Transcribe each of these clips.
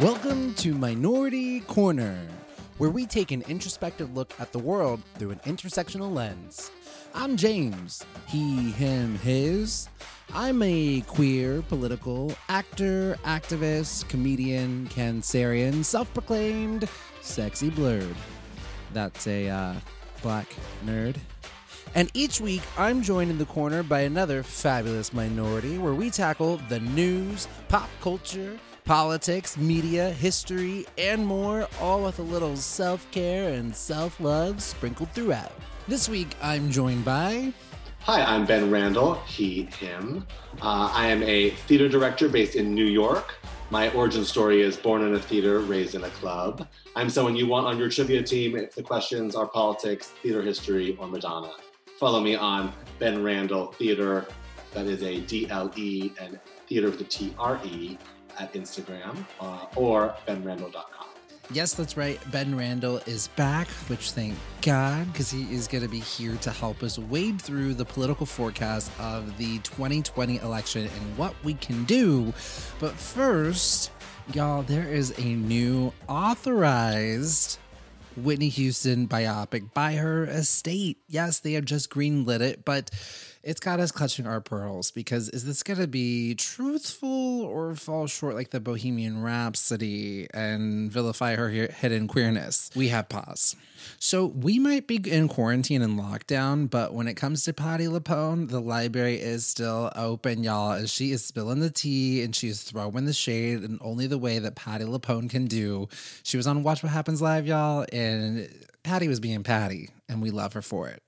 Welcome to Minority Corner, where we take an introspective look at the world through an intersectional lens. I'm James, he, him, his. I'm a queer, political actor, activist, comedian, cancerian, self proclaimed sexy blerd. That's a uh, black nerd. And each week, I'm joined in the corner by another fabulous minority where we tackle the news, pop culture, politics, media, history, and more, all with a little self care and self love sprinkled throughout. This week, I'm joined by. Hi, I'm Ben Randle, he, him. Uh, I am a theater director based in New York. My origin story is born in a theater, raised in a club. I'm someone you want on your trivia team if the questions are politics, theater history, or Madonna. Follow me on Ben Randle Theatre, that is a D L E, and theater with a T R E at Instagram, uh, or benrandle.com. Yes, that's right. Ben Randle is back, which thank God, because he is going to be here to help us wade through the political forecast of the 2020 election and what we can do. But first, y'all, there is a new authorized Whitney Houston biopic by her estate. Yes, they have just greenlit it, but it's got us clutching our pearls because is this going to be truthful or fall short like the Bohemian Rhapsody and vilify her hidden queerness? We have pause. So we might be in quarantine and lockdown, but when it comes to Patti LuPone, the library is still open, y'all, as she is spilling the tea and she's throwing the shade in only the way that Patti LuPone can do. She was on Watch What Happens Live, y'all, and Patti was being Patti, and we love her for it.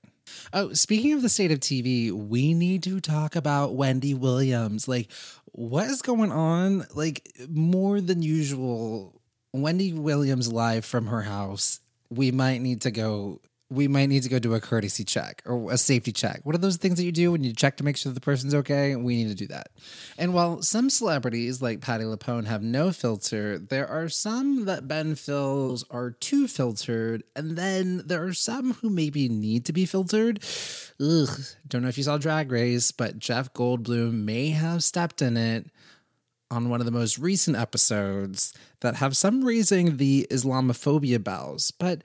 Oh, speaking of the state of TV, we need to talk about Wendy Williams. Like, what is going on? Like, more than usual, Wendy Williams live from her house. We might need to go we might need to go do a courtesy check or a safety check. What are those things that you do when you check to make sure the person's okay? We need to do that. And while some celebrities like Patti LuPone have no filter, there are some that Ben feels are too filtered, and then there are some who maybe need to be filtered. Ugh, don't know if you saw Drag Race, but Jeff Goldblum may have stepped in it on one of the most recent episodes that have some raising the Islamophobia bells, but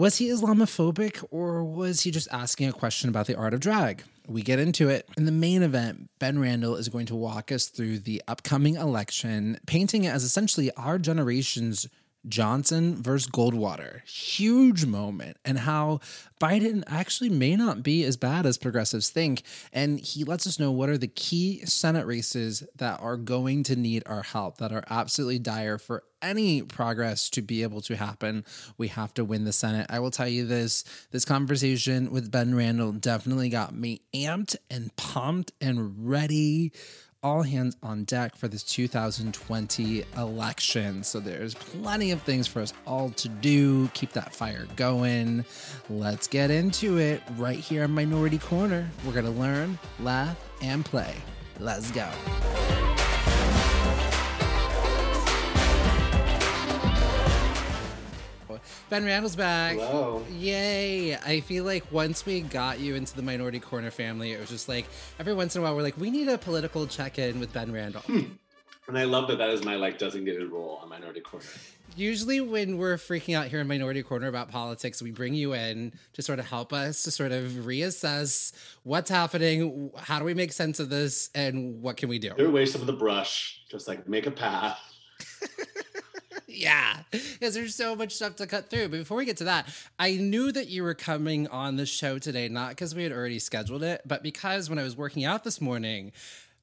was he Islamophobic or was he just asking a question about the art of drag? We get into it. In the main event, Ben Randle is going to walk us through the upcoming election, painting it as essentially our generation's Johnson versus Goldwater. Huge moment, and how Biden actually may not be as bad as progressives think. And he lets us know what are the key Senate races that are going to need our help, that are absolutely dire for any progress to be able to happen. We have to win the Senate. I will tell you this this conversation with Ben Randle definitely got me amped and pumped and ready all hands on deck for this 2020 election. So there's plenty of things for us all to do. Keep that fire going. Let's get into it right here on Minority Corner. We're going to learn, laugh, and play. Let's go. Ben Randle's back. Hello. Yay. I feel like once we got you into the Minority Corner family, it was just like every once in a while we're like, we need a political check in with Ben Randle. Hmm. And I love that that is my like designated role on Minority Corner. Usually, when we're freaking out here in Minority Corner about politics, we bring you in to sort of help us to sort of reassess what's happening, how do we make sense of this, and what can we do? Clear away some of the brush, just like make a path. yeah, because there's so much stuff to cut through. But before we get to that, I knew that you were coming on the show today, not because we had already scheduled it, but because when I was working out this morning,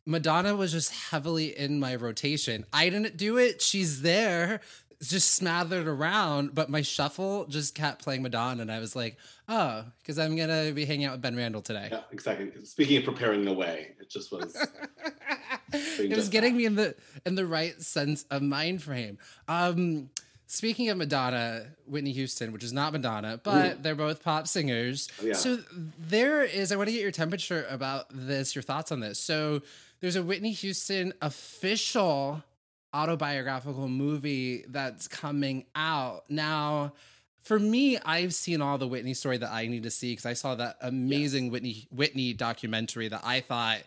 Madonna was just heavily in my rotation. I didn't do it. She's there, just smothered around, but my shuffle just kept playing Madonna, and I was like, oh, because I'm gonna be hanging out with Ben Randle today. Yeah, exactly. Speaking of preparing the way, it just was. it was getting that. me in the in the right sense of mind frame. Um, speaking of Madonna, Whitney Houston, which is not Madonna, but Ooh. they're both pop singers. Yeah. So there is. I want to get your temperature about this. Your thoughts on this. So there's a Whitney Houston official autobiographical movie that's coming out now for me, I've seen all the Whitney story that I need to see because I saw that amazing yes. Whitney Whitney documentary that I thought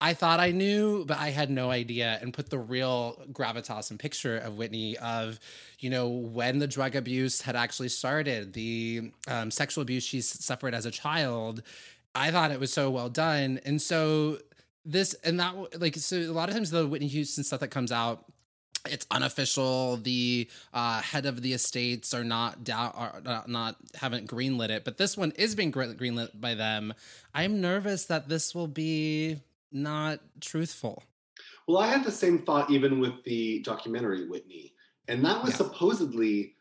I thought I knew, but I had no idea, and put the real gravitas and picture of Whitney of, you know, when the drug abuse had actually started, the um, sexual abuse she suffered as a child. I thought it was so well done, and so this and that like so a lot of times the Whitney Houston stuff that comes out it's unofficial. The uh, head of the estates are not down, are not, not haven't greenlit it, but this one is being greenlit by them. I'm nervous that this will be not truthful. Well, I had the same thought even with the documentary Whitney, and that was yeah. supposedly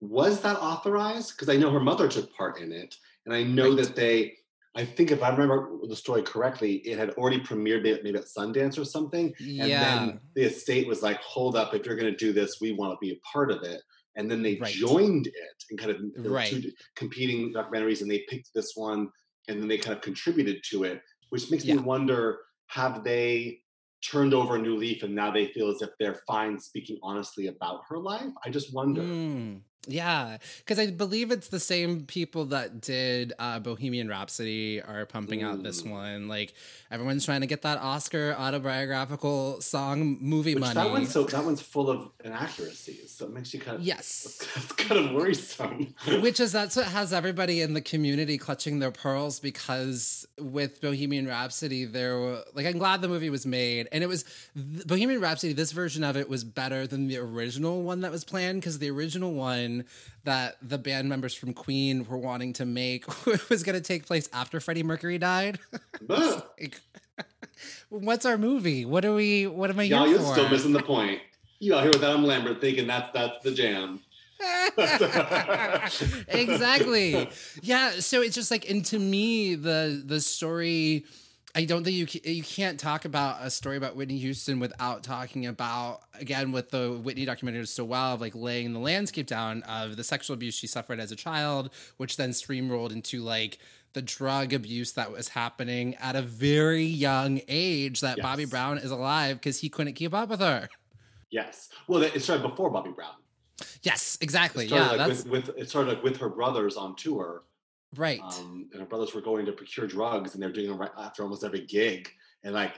was that authorized? Because I know her mother took part in it, and I know right. that they I think if I remember the story correctly, it had already premiered maybe at Sundance or something. Yeah. And then the estate was like, hold up, if you're going to do this, we want to be a part of it. And then they right. joined it and kind of right. two competing documentaries and they picked this one and then they kind of contributed to it, which makes yeah. me wonder have they turned over a new leaf and now they feel as if they're fine speaking honestly about her life? I just wonder. Mm. Yeah, because I believe it's the same people that did uh, Bohemian Rhapsody are pumping out this one. Like everyone's trying to get that Oscar autobiographical song movie Which money. That one's so that one's full of inaccuracies, so it makes you kind of yes, that's kind of worrisome. Which is that's what has everybody in the community clutching their pearls because with Bohemian Rhapsody, there like I'm glad the movie was made, and it was Bohemian Rhapsody. This version of it was better than the original one that was planned because the original one that the band members from Queen were wanting to make was going to take place after Freddie Mercury died. like, what's our movie? What are we? What am I Y'all, you're still missing the point. You out here with Adam Lambert thinking that's that's the jam. exactly. Yeah. So it's just like, and to me, the the story I don't think you you can't talk about a story about Whitney Houston without talking about again with the Whitney documentary so well of like laying the landscape down of the sexual abuse she suffered as a child, which then streamrolled into like the drug abuse that was happening at a very young age that yes. Bobby Brown is alive because he couldn't keep up with her. Yes. Well, it started before Bobby Brown. Yes, exactly. Yeah, like that's with, with, it started like with her brothers on tour Right. Um, and her brothers were going to procure drugs, and they're doing them right after almost every gig. And like,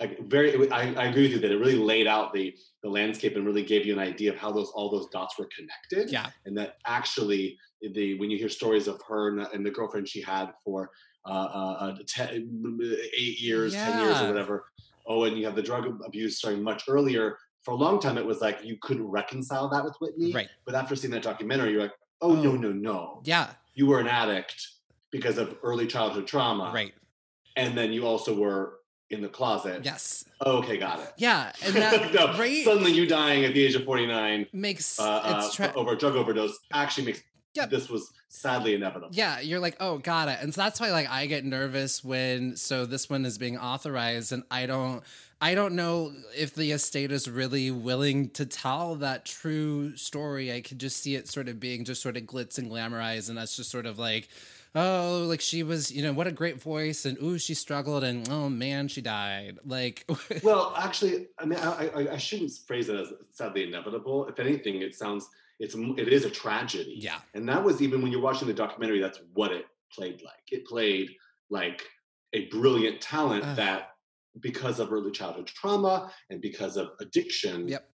like very, I, I agree with you that it really laid out the the landscape and really gave you an idea of how those all those dots were connected. Yeah. And that actually, the when you hear stories of her and, and the girlfriend she had for uh, uh, uh ten, eight years, yeah. ten years, or whatever. Oh, and you have the drug abuse starting much earlier. For a long time, it was like you couldn't reconcile that with Whitney. Right. But after seeing that documentary, you're like, oh, oh. no, no, no. Yeah you were an addict because of early childhood trauma. Right. And then you also were in the closet. Yes. okay, got it. Yeah, and that no, right, suddenly you dying at the age of forty nine makes uh, uh, tra- over a drug overdose actually makes yep. this was sadly inevitable. Yeah, you're like, oh, got it, and so that's why like I get nervous when so this one is being authorized, and I don't I don't know if the estate is really willing to tell that true story. I could just see it sort of being just sort of glitz and glamorized, and that's just sort of like, oh, like she was, you know, what a great voice, and ooh, she struggled, and oh man, she died. Like, well, actually, I mean, I, I, I shouldn't phrase it as sadly inevitable. If anything, it sounds it's it is a tragedy. Yeah, and that was even when you're watching the documentary. That's what it played like. It played like a brilliant talent uh. that because of early childhood trauma and because of addiction. Yep.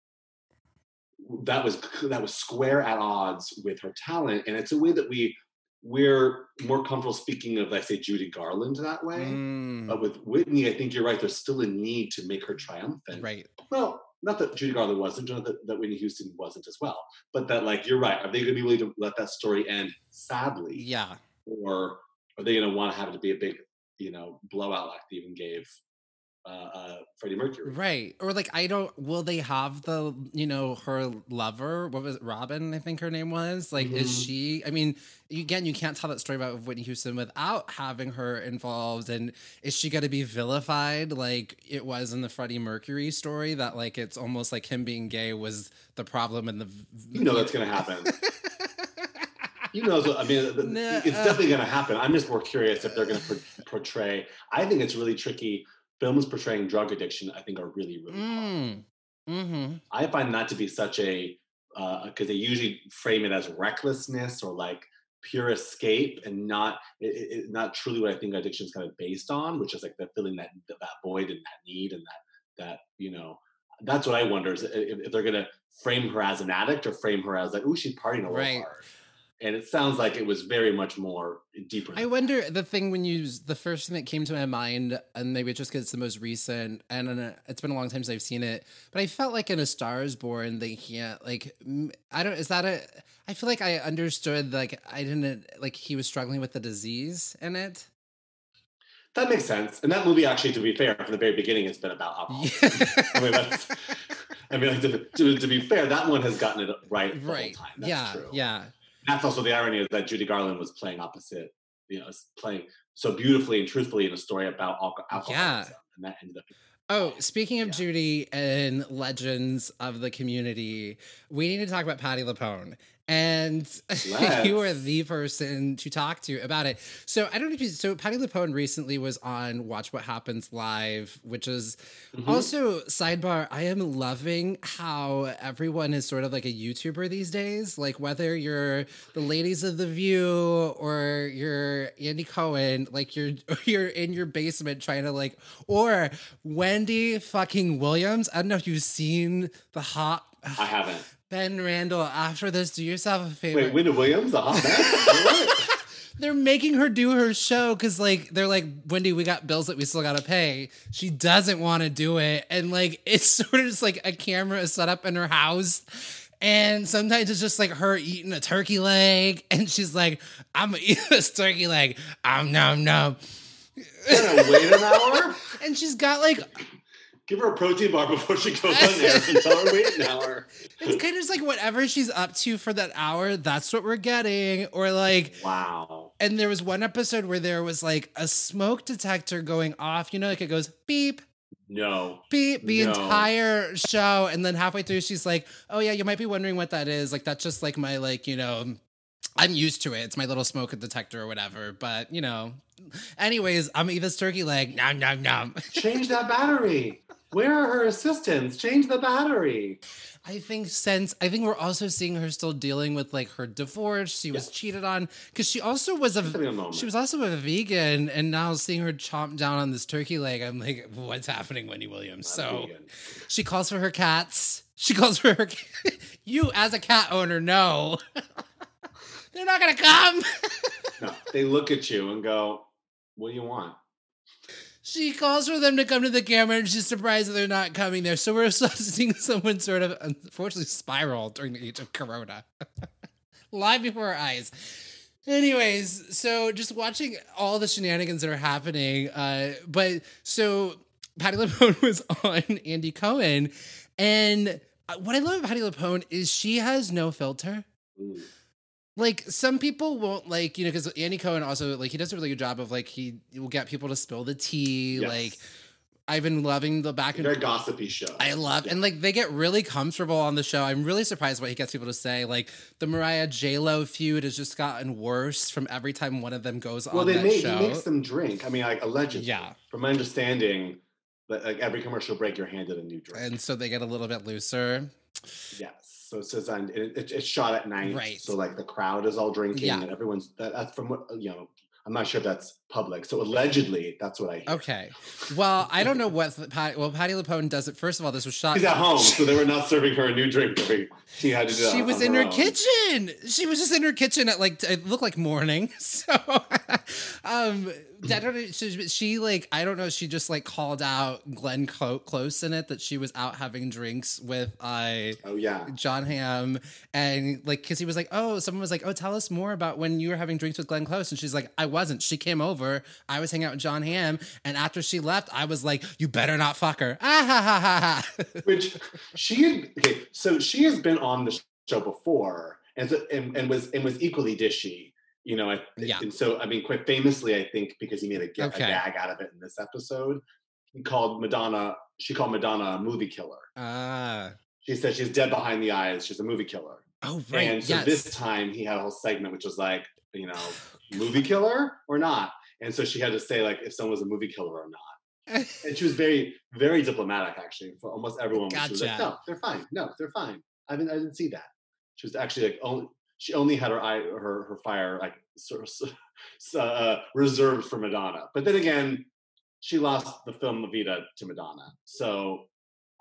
That was that was square at odds with her talent, and it's a way that we we're more comfortable speaking of, let's say, Judy Garland that way. Mm. But with Whitney, I think you're right. There's still a need to make her triumphant. Right. Well, not that Judy Garland wasn't, not that, that Whitney Houston wasn't as well, but that like you're right. Are they going to be willing to let that story end sadly? Yeah. Or are they going to want to have it to be a big, you know, blowout like they even gave uh, uh, Freddie Mercury. Right. Or like I don't will they have the you know her lover what was it Robin I think her name was like mm-hmm. is she I mean again you can't tell that story about Whitney Houston without having her involved and is she going to be vilified like it was in the Freddie Mercury story that like it's almost like him being gay was the problem in the you know that's going to happen. you know, so, I mean, nah, it's uh, definitely going to happen. I'm just more curious if they're going to portray. I think it's really tricky films portraying drug addiction, I think, are really, really mm. Mm-hmm. I find that to be such a because uh, they usually frame it as recklessness or like pure escape and not it, it, not truly what I think addiction is kind of based on, which is like the feeling that that void and that need and that that you know that's what I wonder is if, if they're gonna frame her as an addict or frame her as like oh she's partying a little Right. hard. And it sounds like it was very much more deeper. I wonder the thing when you the first thing that came to my mind, and maybe it's just because it's the most recent, and uh, it's been a long time since I've seen it, but I felt like in A Star Is Born they can't like I don't is that a I feel like I understood like I didn't like he was struggling with the disease in it. That makes sense. And that movie, actually, to be fair, from the very beginning, has been about alcohol. I mean, that's. I mean, like, to, to, to be fair, that one has gotten it right the right. whole time. That's yeah. true. Yeah. That's also the irony is that Judy Garland was playing opposite. You know, playing so beautifully and truthfully in a story about alco- alcohol. Yeah. And that ended up. Oh, speaking of Yeah. Judy and legends of the community, we need to talk about Patti LuPone. And you are the person to talk to about it. So I don't know if you so Patti LuPone recently was on Watch What Happens Live, which is Mhm. also sidebar. I am loving how everyone is sort of like a YouTuber these days. Like whether you're the ladies of the View or you're Andy Cohen, like you're you're in your basement trying to like, or Wendy fucking Williams. I don't know if you've seen the hot I haven't. Ben Randle. After this, do yourself a favor. Wait, Wendy Williams, ah, a hot they're making her do her show because like they're like wendy we got bills that we still gotta pay. She doesn't want to do it. And like it's sort of just like a camera is set up in her house. And sometimes it's just like her eating a turkey leg. And she's like i'm gonna eat this turkey leg. I'm nom nom. Gonna wait an hour? and she's got like Give her a protein bar before she goes on there and tell her wait an hour. it's kind of just like whatever she's up to for that hour that's what we're getting or like Wow. And there was one episode where there was like a smoke detector going off. You know, like it goes beep, No. beep, the No. entire show. And then halfway through, she's like, oh, yeah, you might be wondering what that is. Like, that's just like my, like, you know, I'm used to it. It's my little smoke detector or whatever. But, you know, anyways, I'm Eva's turkey leg. Nom, nom, nom. Change that battery. Where are her assistants? Change the battery. I think since I think we're also seeing her still dealing with like her divorce. She was cheated on because she also was a a she was also a vegan, and now seeing her chomp down on this turkey leg, I'm like, what's happening, Wendy Williams? So vegan. she calls for her cats. She calls for her. you as a cat owner know they're not gonna come. No, they look at you and go, "What do you want?" She calls for them to come to the camera, and she's surprised that they're not coming there. So we're seeing someone sort of unfortunately spiral during the age of Corona, live before our eyes. Anyways, so just watching all the shenanigans that are happening. Uh, but so Patti LuPone was on Andy Cohen, and uh, what I love about Patti LuPone is she has no filter Ooh. Like some people won't like you know because Andy Cohen also like he does a really good job of like he will get people to spill the tea. Yes. Like I've been loving the back Very and gossipy show. I love and like they get really comfortable on the show. I'm really surprised what he gets people to say. Like the Mariah J Lo feud has just gotten worse from every time one of them goes well, on they that make he makes them drink. I mean, like allegedly. Yeah. From my understanding, like every commercial break, you're handed a new drink. and so they get a little bit looser. yes. So it's designed. It, it, it's shot at night. Right. So like the crowd is all drinking, Yeah. and everyone's. That, that's from what you know. I'm not sure if that's public. So allegedly, that's what I hear. Okay. Well, I don't know what well Patti LuPone does it. First of all, this was shot. She's at home, so they were not serving her a new drink. She had to do. it she was in her own. kitchen. She was just in her kitchen at like it looked like morning. So, um, I don't know. She, she like I don't know. She just like called out Glenn Clo- Close in it that she was out having drinks with uh Oh yeah. Jon Hamm and like because he was like oh someone was like oh tell us more about when you were having drinks with Glenn Close and she's like I wasn't. She came over. I was hanging out with Jon Hamm and after she left I was like you better not fuck her. Ah ha ha ha ha. Which she had. Okay, so she has been on the show before, and so, and, and was and was equally dishy. You know, I, Yeah. and so I mean, quite famously, I think because he made a, ga- a gag out of it in this episode, he called Madonna. She called Madonna a movie killer. Ah. She said she's dead behind the eyes. She's a movie killer. Oh right. And so yes. this time he had a whole segment which was like, you know, movie killer or not. And so she had to say like if someone was a movie killer or not. And she was very, very diplomatic actually for almost everyone. She was like, Gotcha. no, they're fine. No, they're fine. I didn't I didn't see that. She was actually like only she only had her eye her her fire like sort of uh, reserved for Madonna. But then again, she lost the film Evita to Madonna, so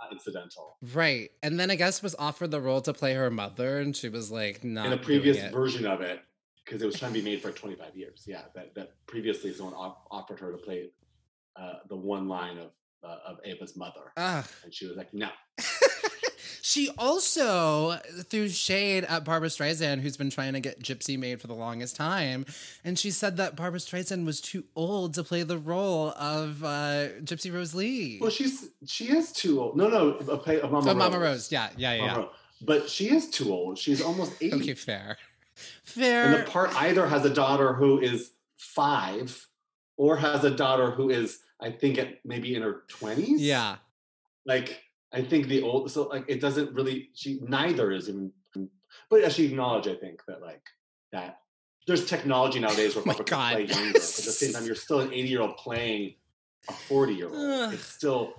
uh, incidental. Right, and then I guess was offered the role to play her mother, and she was like, "Not in a previous version of it." Because it was trying to be made for 25 years. Yeah, that, that previously someone off, offered her to play uh, the one line of uh, of Ava's mother, Ugh. and she was like, "No." She also threw shade at Barbra Streisand, who's been trying to get Gypsy made for the longest time. And she said that Barbra Streisand was too old to play the role of uh, Gypsy Rose Lee. Well, she's she is too old. No, no, of Mama, oh, Rose. Mama Rose. Yeah, yeah, yeah. Mama But she is too old. She's almost 80. Okay, fair. Fair. And the part either has a daughter who is five or has a daughter who is, I think, at maybe in her 20s. Yeah. Like, I think the old so like it doesn't really she neither is even but she acknowledged I think that like that there's technology nowadays where Oh people can play younger. But at the same time, you're still an 80 year old playing a 40 year old. It's still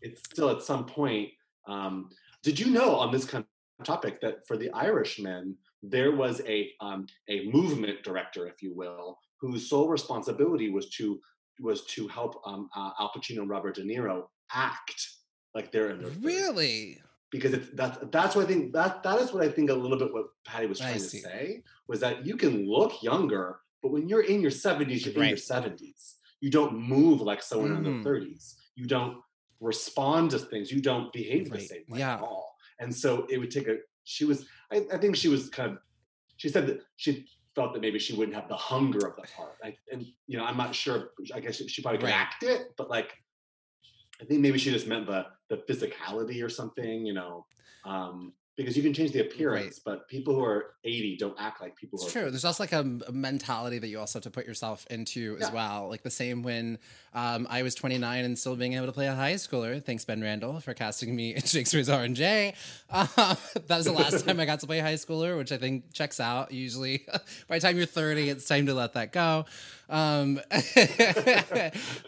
it's still at some point. Um, did you know on this kind of topic that for the Irishman there was a um, a movement director, if you will, whose sole responsibility was to was to help um, uh, Al Pacino and Robert De Niro act like they're in their 30s Really? because it's that's that's what I think that that is what I think a little bit what Patti was trying to say was that you can look younger, but when you're in your 70s, you're in your 70s. You don't move like someone in Mhm. their 30s. You don't respond to things. You don't behave the same way Yeah. at all. And so it would take a she was I, I think she was kind of she said that she felt that maybe she wouldn't have the hunger of the part. I, and you know, I'm not sure. I guess she probably could Right. act it, but like I think maybe she just meant the the physicality or something, you know, um, because you can change the appearance, but people who are 80 don't act like people who It's are. true. There's also like a, a mentality that you also have to put yourself into as well. Like the same when um, I was 29 and still being able to play a high schooler. Thanks, Ben Randle, for casting me in Shakespeare's R&J. Um, that was the last time I got to play high schooler, which I think checks out. Usually, by the time you're 30, it's time to let that go. Um,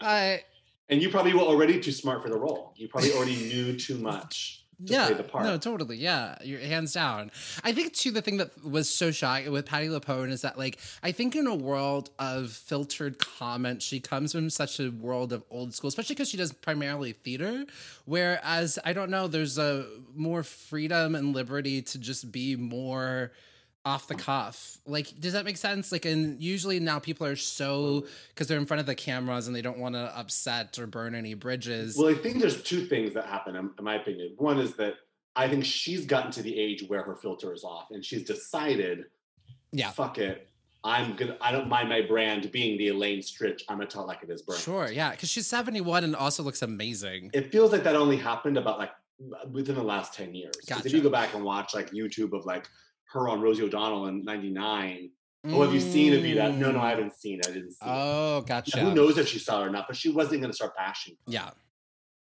I, And you probably were already too smart for the role. You probably already knew too much to yeah, play the part. no, totally, yeah, you're hands down. I think too the thing that was so shocking with Patti LuPone is that like I think in a world of filtered comments, she comes from such a world of old school, especially because she does primarily theater. Whereas I don't know, there's a more freedom and liberty to just be more off the cuff. Like, does that make sense? Like, and usually now people are so because they're in front of the cameras and they don't want to upset or burn any bridges. Well, I think there's two things that happen, in, my opinion. One is that I think she's gotten to the age where her filter is off, and she's decided, Yeah. fuck it, I'm gonna. I don't mind my brand being the Elaine Stritch. I'm gonna tell like it is brand. Sure, yeah, because she's 71 and also looks amazing. It feels like that only happened about like within the last ten years. 'Cause If Gotcha. you go back and watch like YouTube of like her on Rosie O'Donnell in '99. Oh, have you seen Evita? No, no, I haven't seen it. I didn't see it. Oh, Now, gotcha. Who knows if she saw it or not? But she wasn't going to start bashing. her. Yeah.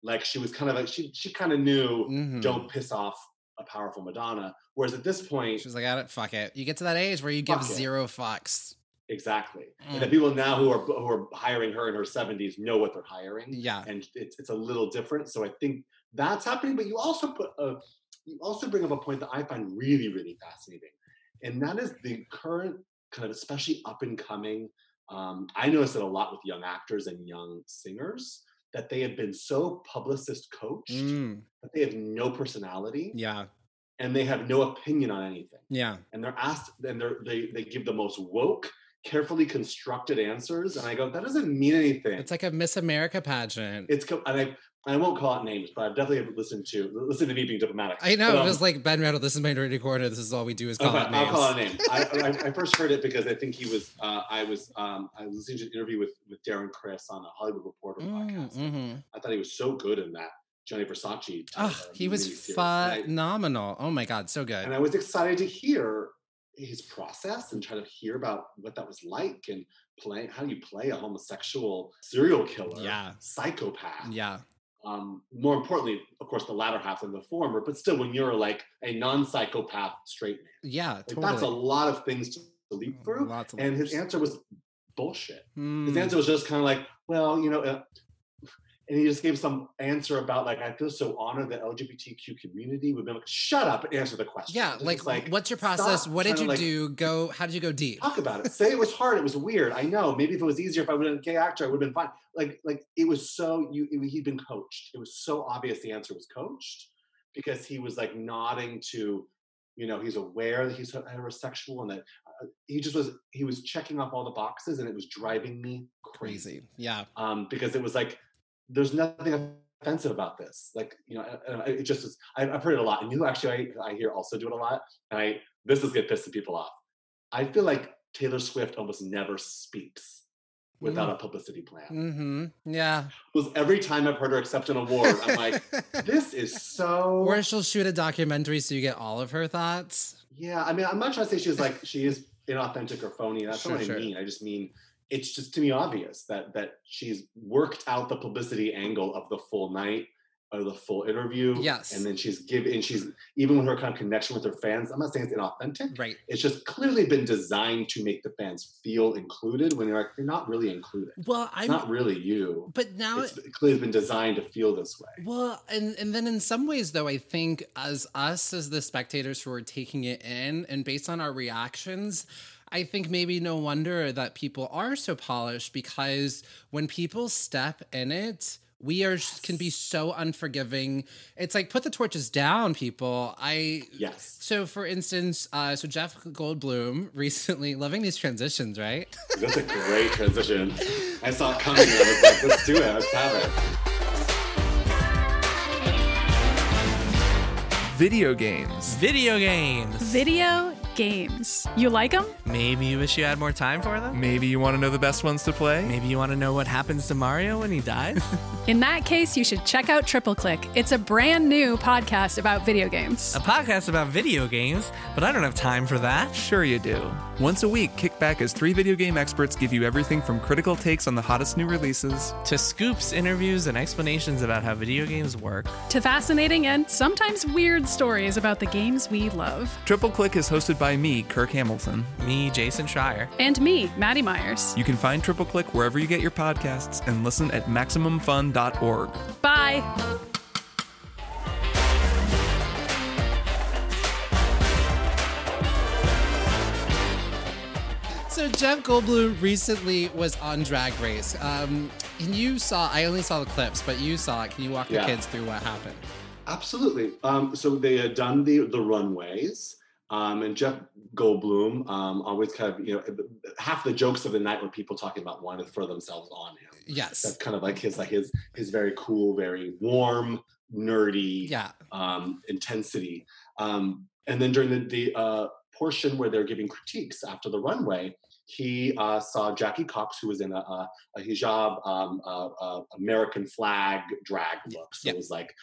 Like she was kind of like she she kind of knew Mhm. don't piss off a powerful Madonna. Whereas at this point, She's like, I don't fuck it. You get to that age where you give it. zero fucks. exactly, and Mm. the people now who are who are hiring her in her seventies know what they're hiring, Yeah. and it's it's a little different. So I think that's happening. But you also put a you also bring up a point that I find really really fascinating, and that is the current kind of especially up and coming. Um, I notice it a lot with young actors and young singers that they have been so publicist coached Mm, that they have no personality yeah. and they have no opinion on anything. Yeah. And they're asked, and they're, they they give the most woke, carefully constructed answers, and I go, that doesn't mean anything. It's like a Miss America pageant. it's and I I won't call it names, but I've definitely listened to listen to me being diplomatic. I know. But, it um, was like Ben Randle. This is my dirty corner. This is all we do is call okay, out I'll call a name. I, I, I first heard it because I think he was. Uh, I was. Um, I was listening to an interview with with Darren Criss on a Hollywood Reporter Mm, podcast. mhm. I thought he was so good in that Gianni Versace. Oh, he was. And I- phenomenal. Oh my god, so good. and I was excited to hear his process and try to hear about what that was like and play how do you play a homosexual serial killer, Yeah. psychopath. Yeah. Um, more importantly, of course, the latter half than the former, but still, when you're like a non-psychopath straight man, Yeah. like, Totally. that's a lot of things to leap through. Lots of And his answer was bullshit. His Mm, answer was just kind of like, well, you know, uh, and he just gave some answer about like I feel so honored the LGBTQ community would be like, shut up and answer the question. Yeah, like, like, what's your process? What did you like, do? Go. How did you go deep? talk about it. Say it was hard. It was weird. I know. Maybe if it was easier, if I would have been a gay actor, I would have been fine. Like, like it was so you. It, he'd been coached. It was so obvious the answer was coached because he was like nodding to, you know, he's aware that he's heterosexual and that uh, he just was. He was checking off all the boxes, and it was driving me crazy. Crazy. Yeah. Um, because it was like, there's nothing offensive about this. Like, you know, it just is. I've, heard it a lot, and you actually I, I hear also do it a lot, and I this is get pissing people off. I feel like Taylor Swift almost never speaks without a publicity plan. Mm-hmm. Yeah. Because every time I've heard her accept an award, I'm like, this is so. or she'll shoot a documentary so you get all of her thoughts. Yeah, I mean, I'm not trying to say she's like she is inauthentic or phony. That's Sure, not what sure. I mean. I just mean it's just to me obvious that that she's worked out the publicity angle of the full night or the full interview. Yes. and then she's given and she's even with her kind of connection with her fans. I'm not saying it's inauthentic. Right. It's just clearly been designed to make the fans feel included when you're like you're not really included. Well, I'm. not really you. but now It's clearly been designed to feel this way. Well, and and then in some ways though, I think as us as the spectators who are taking it in and based on our reactions, I think maybe no wonder that people are so polished because when people step in it, we are can be so unforgiving. It's like put the torches down, people. I Yes. so for instance, uh, so Jeff Goldblum recently loving these transitions, right? That's a great transition. I saw it coming and I was like, let's do it. Let's have it. Video games. Video games. Video games. You like them? Maybe you wish you had more time for them? Maybe you want to know the best ones to play? Maybe you want to know what happens to Mario when he dies? In that case, you should check out Triple Click. It's a brand new podcast about video games. a podcast about video games, but I don't have time for that. Sure, you do. Once a week, kick back as three video game experts give you everything from critical takes on the hottest new releases To scoops, interviews, and explanations about how video games work. To fascinating and sometimes weird stories about the games we love. Triple Click is hosted by me, Kirk Hamilton. Me, Jason Schreier. And me, Maddie Myers. You can find Triple Click wherever you get your podcasts and listen at MaximumFun.org. Bye. So Jeff Goldblum recently was on Drag Race. Um, and you saw, I only saw the clips, but you saw it. Can you walk Yeah. the kids through what happened? Absolutely. Um, so they had done the the runways, um, and Jeff Goldblum um, always kind of you know half the jokes of the night were people talking about wanting to throw themselves on him. Yes. That's kind of like his like his his very cool, very warm, nerdy Yeah. um, intensity. Um, and then during the the uh, portion where they're giving critiques after the runway, he uh, saw Jackie Cox, who was in a, a, a hijab um, uh, uh, American flag drag look. So Yeah. it was like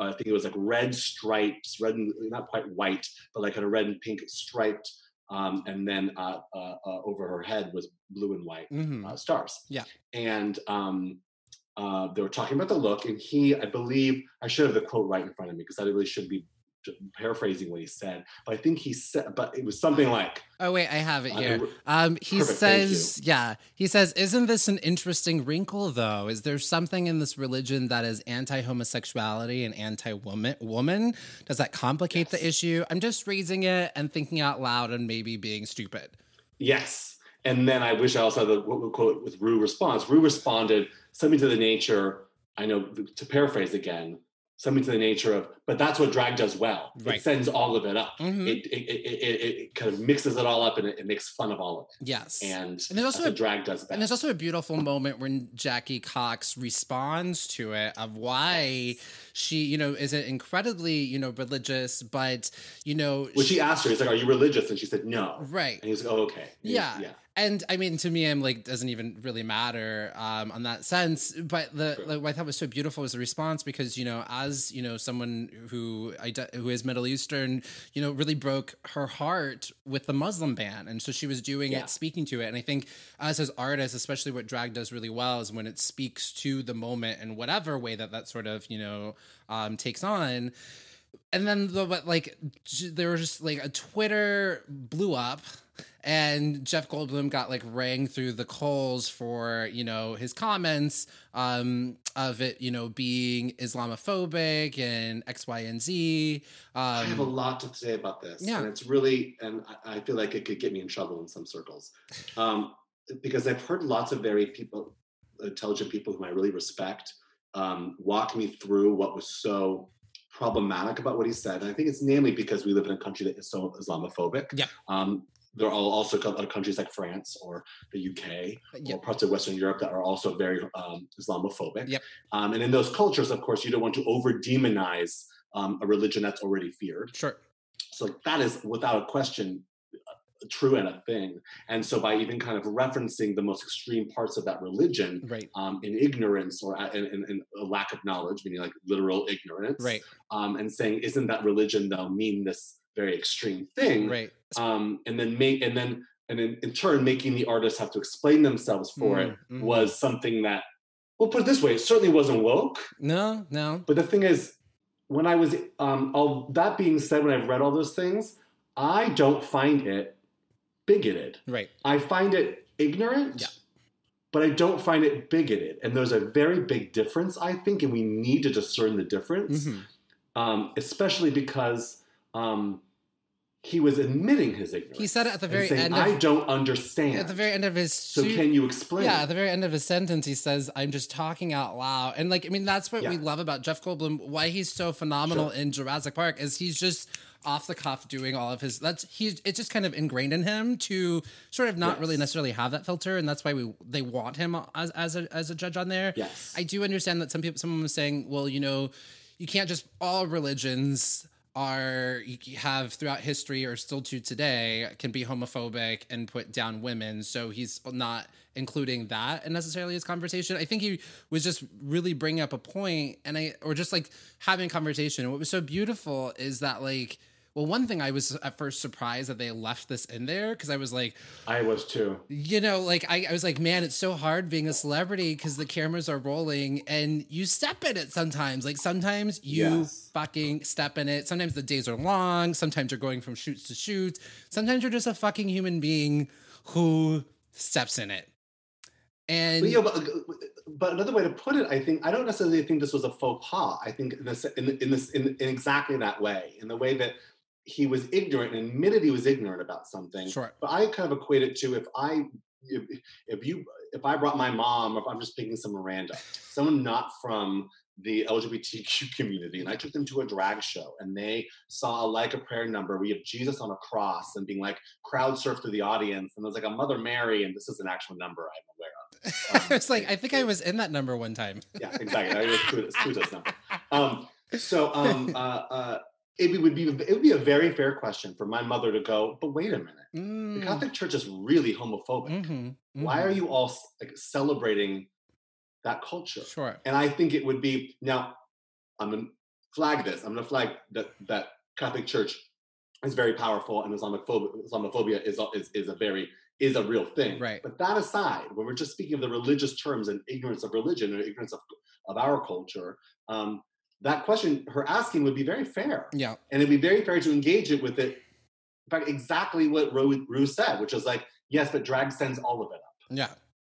I think it was like red stripes, red and not quite white, but like of red and pink striped. Um, and then uh, uh, uh, over her head was blue and white hmm uh, stars. Yeah. And um, uh, they were talking about the look, and he, I believe, I should have the quote right in front of me because I really should be paraphrasing what he said. But I think he said, but it was something like, Oh wait, I have it here. Um, he Perfect, says, yeah, he says, isn't this an interesting wrinkle though? Is there something in this religion that is anti-homosexuality and anti-woman? Woman? Does that complicate the issue? I'm just raising it and thinking out loud and maybe being stupid. yes. And then I wish I also had the quote with Ru response. Ru responded something to the nature, I know to paraphrase again, something to the nature of, but that's what drag does well. Right. It sends all of it up. Mhm. It, it, it, it, it kind of mixes it all up and it, makes fun of all of it. Yes. And, And there's also a- drag does best. And there's also a beautiful moment when Jackie Cox responds to it of why she, you know, is it incredibly, you know, religious, but you know, When she- she asked her, he's like, "Are you religious?" And she said, "No." right. And he was like, "Oh, okay." And Yeah. yeah. And I mean, to me, I'm like, doesn't even really matter um, on that sense. But the like, what I thought was so beautiful was the response because you know, as you know, someone who who is Middle Eastern, you know, really broke her heart with the Muslim ban, and so she was doing Yeah. it, speaking to it. And I think as as artists, especially what drag does really well is when it speaks to the moment in whatever way that that sort of you know um, takes on and then the but like there was just like a Twitter blew up and Jeff Goldblum got like rang through the coals for you know his comments um, of it, you know, being Islamophobic and X, Y, and Z. Um, I have a lot to say about this. Yeah. And it's really, and I, I feel like it could get me in trouble in some circles. Um, because I've heard lots of very people, intelligent people whom I really respect, um, walk me through what was so problematic about what he said. And I think it's namely because we live in a country that is so Islamophobic. Yeah. Um, there are also other countries like France or the UK Yeah. or parts of Western Europe that are also very um, Islamophobic. Yep. Um, and in those cultures, of course, you don't want to over demonize um, a religion that's already feared. sure. So that is without a question uh, true and a thing. And so by even kind of referencing the most extreme parts of that religion Right. um, in ignorance or in, in, in a lack of knowledge, meaning like literal ignorance, Right. um, and saying, isn't that religion though mean this very extreme thing? Right. Um, and then make and then and in, in turn making the artists have to explain themselves for it Mm, was something that, well, put it this way, it certainly wasn't woke. No, no. But the thing is, when I was, um, all that being said, when I've read all those things, I don't find it bigoted. Right. I find it ignorant, Yeah. but I don't find it bigoted. And there's a very big difference, I think, and we need to discern the difference, Mhm. um, especially because um, he was admitting his ignorance. He said it at the very saying, end of I don't understand. at the very end of his so su- can you explain? Yeah, at the very end of his sentence, he says, "I'm just talking out loud," and like, I mean, that's what we love about Jeff Goldblum. Why he's so phenomenal Sure. in Jurassic Park is he's just off the cuff doing all of his. That's he's it's just kind of ingrained in him to sort of not really necessarily have that filter, and that's why we they want him as as a as a judge on there. Yes. I do understand that some people, someone was saying, well, you know, you can't just all religions are have throughout history or still to today can be homophobic and put down women. So he's not including that in necessarily his conversation. I think he was just really bringing up a point and i or just like having a conversation. What was so beautiful is that like well one thing i was at first surprised that they left this in there because i was like I was too. you know, like I, I was like, man, it's so hard being a celebrity because the cameras are rolling and you step in it sometimes. Like sometimes you Yes. fucking step in it. Sometimes the days are long. Sometimes you're going from shoots to shoots. Sometimes you're just a fucking human being who steps in it. And But, yeah, but, but another way to put it, I think I don't necessarily think this was a faux pas. I think in this in, in this in, in exactly that way, in the way that he was ignorant and admitted he was ignorant about something. Sure. But I kind of equate it to if I if, if you if I brought my mom, if I'm just picking some random, someone not from the LGBTQ community, and I took them to a drag show, and they saw a like a prayer number. We have Jesus on a cross, and being like crowd surf through the audience, and there's like a Mother Mary, and this is an actual number I'm aware of. it's like, I think I was in that number one time. Yeah, exactly. I was Tuda's number. Um, so um, uh, uh, it would be it would be a very fair question for my mother to go. But wait a minute, the Mm, Catholic Church is really homophobic. mhm, Why mhm. are you all like celebrating that culture? Sure. And I think it would be now. I'm gonna flag this. I'm gonna flag that that Catholic Church is very powerful, and Islamophobia, Islamophobia is a- is is a very is a real thing. Right. But that aside, when we're just speaking of the religious terms and ignorance of religion or ignorance of of our culture, um, that question her asking would be very fair, Yeah. and it'd be very fair to engage it with it. In fact, exactly what Ru, Ru said, which was like, yes, but drag sends all of it up. Yeah.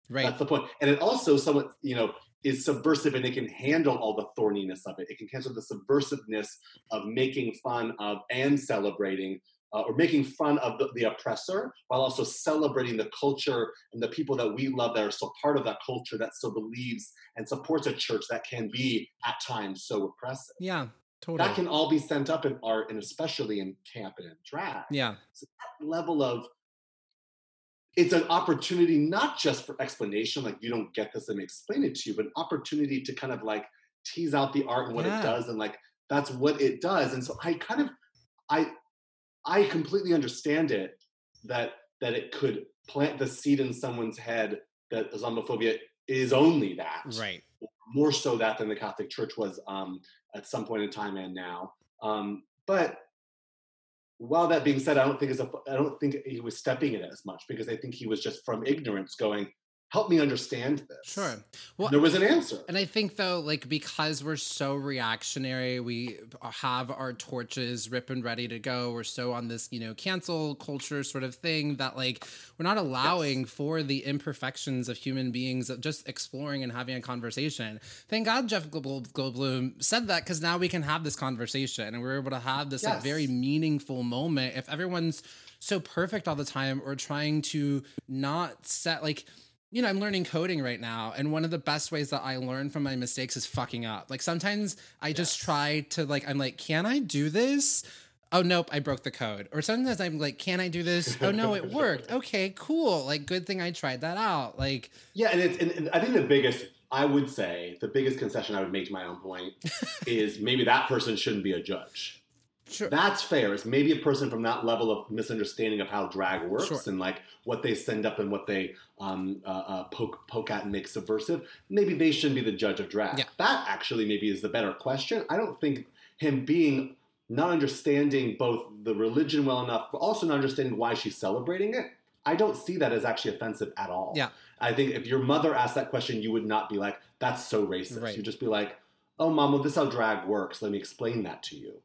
Right. That's the point. And it also somewhat, you know, is subversive and it can handle all the thorniness of it. It can handle the subversiveness of making fun of and celebrating uh, or making fun of the, the oppressor while also celebrating the culture and the people that we love that are still part of that culture that still believes and supports a church that can be at times so oppressive. yeah. Totally. That can all be sent up in art and especially in camp and in drag yeah. So that level of it's an opportunity not just for explanation like you don't get this and explain it to you but an opportunity to kind of like tease out the art and what Yeah. it does and like that's what it does and so i kind of i i completely understand it that that it could plant the seed in someone's head that islamophobia is only that Right. more so that than the Catholic Church was um, at some point in time and now. Um, but while that being said, I don't think it's a, I don't think he was stepping in it as much because I think he was just from ignorance going, help me understand this. Sure. Well, There was an answer. And I think though, like because we're so reactionary, we have our torches rip and ready to go. We're so on this, you know, cancel culture sort of thing that like we're not allowing for the imperfections of human beings of just exploring and having a conversation. Thank God Jeff Gold- Goldblum said that because now we can have this conversation and we're able to have this like very meaningful moment. If everyone's so perfect all the time or trying to not set like you know, I'm learning coding right now, and one of the best ways that I learn from my mistakes is fucking up. Like sometimes I just try to like I'm like, can I do this? Oh nope, I broke the code. Or sometimes I'm like, can I do this? Oh no, it worked. Okay, cool. Like good thing I tried that out. Like Yeah, and it's and, and I think the biggest I would say the biggest concession I would make to my own point is maybe that person shouldn't be a judge. Sure. That's fair. It's maybe a person from that level of misunderstanding of how drag works Sure. and like what they send up and what they um, uh, uh, poke poke at and make subversive. Maybe they shouldn't be the judge of drag. Yeah. That actually maybe is the better question. I don't think him being not understanding both the religion well enough, but also not understanding why she's celebrating it. I don't see that as actually offensive at all. Yeah. I think if your mother asked that question, you would not be like, "That's so racist." Right. You'd just be like, "Oh, mom, well, this is how drag works. Let me explain that to you."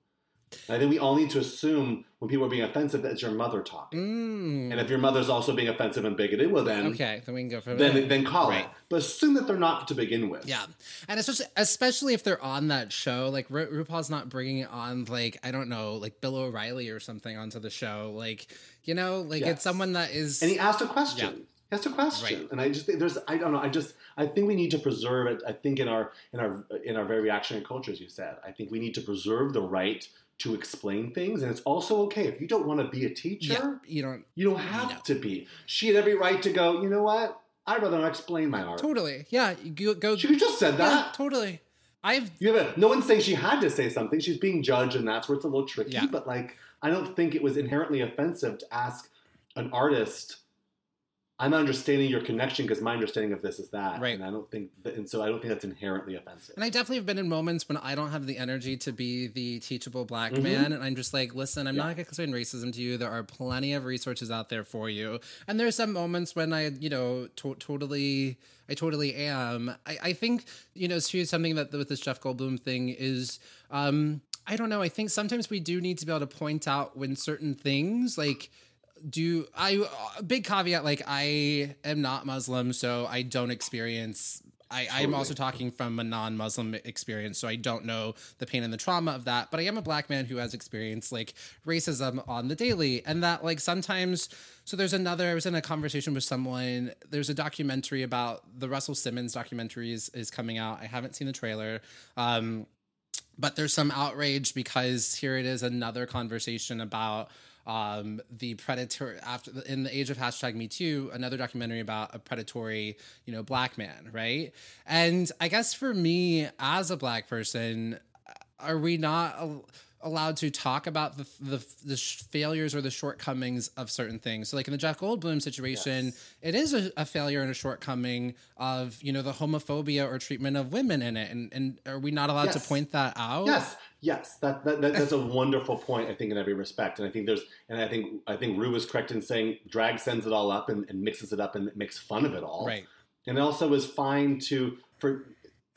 I think we all need to assume when people are being offensive that it's your mother talking. Mm. And if your mother's also being offensive and bigoted, well then, okay, then we can go from then there. then call Right. it. But assume that they're not to begin with. Yeah, and especially especially if they're on that show, like Ru- RuPaul's not bringing on like I don't know, like Bill O'Reilly or something onto the show. Like you know, like Yes. it's someone that is. And he asked a question. Yeah. Asked a question, Right. and I just think there's I don't know I just I think we need to preserve it. I think in our in our in our very reactionary culture, as you said, I think we need to preserve the right to explain things, and it's also okay if you don't want to be a teacher. yeah, you don't You don't have to be. She had every right to go. You know what? I'd rather not explain my art. totally. Yeah, go. go She could just said yeah, that. totally. I've You have a, no one's saying she had to say something. She's being judged, and that's where it's a little tricky. Yeah. But like, I don't think it was inherently offensive to ask an artist. I'm understanding your connection because my understanding of this is that, Right. And I don't think, that, and so I don't think that's inherently offensive. and I definitely have been in moments when I don't have the energy to be the teachable black Mhm. man, and I'm just like, listen, I'm Yeah. not going to explain racism to you. There are plenty of resources out there for you, and there's some moments when I, you know, to- totally, I totally am. I, I think, you know, too, something that with this Jeff Goldblum thing is, um, I don't know. I think sometimes we do need to be able to point out when certain things like do I a big caveat like I am not Muslim, so I don't experience. I, I'm also talking from a non-Muslim experience, so I don't know the pain and the trauma of that. But I am a black man who has experienced like racism on the daily, and that like sometimes. So there's another. I was in a conversation with someone. There's a documentary about the Russell Simmons documentary is, is coming out. I haven't seen the trailer. Um, but there's some outrage because here it is another conversation about um, the predator after in the age of hashtag me too another documentary about a predatory you know black man right? And i guess for me as a black person are we not allowed to talk about the the, the sh- failures or the shortcomings of certain things. So like in the jeff goldblum situation Yes. it is a, a failure and a shortcoming of you know the homophobia or treatment of women in it. And and are we not allowed to point that out? Yes, yes, that, that, that that's a wonderful point. I think in every respect, and I think there's, and I think I think Ru was correct in saying drag sends it all up and, and mixes it up and makes fun of it all. right. And it also is fine to for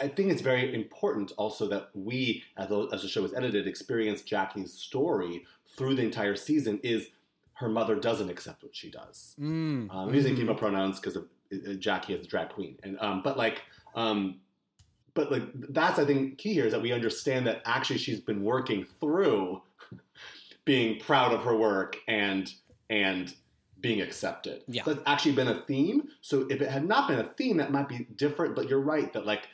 i think it's very important also that we as the, as the show is edited experience jackie's story through the entire season is her mother doesn't accept what she does mm. um, i'm using Mhm. female pronouns because of uh, jackie as a drag queen and um, but like um, but like that's i think key here is that we understand that actually she's been working through being proud of her work and and being accepted. Yeah. So that's actually been a theme. So if it had not been a theme, that might be different. But you're right that like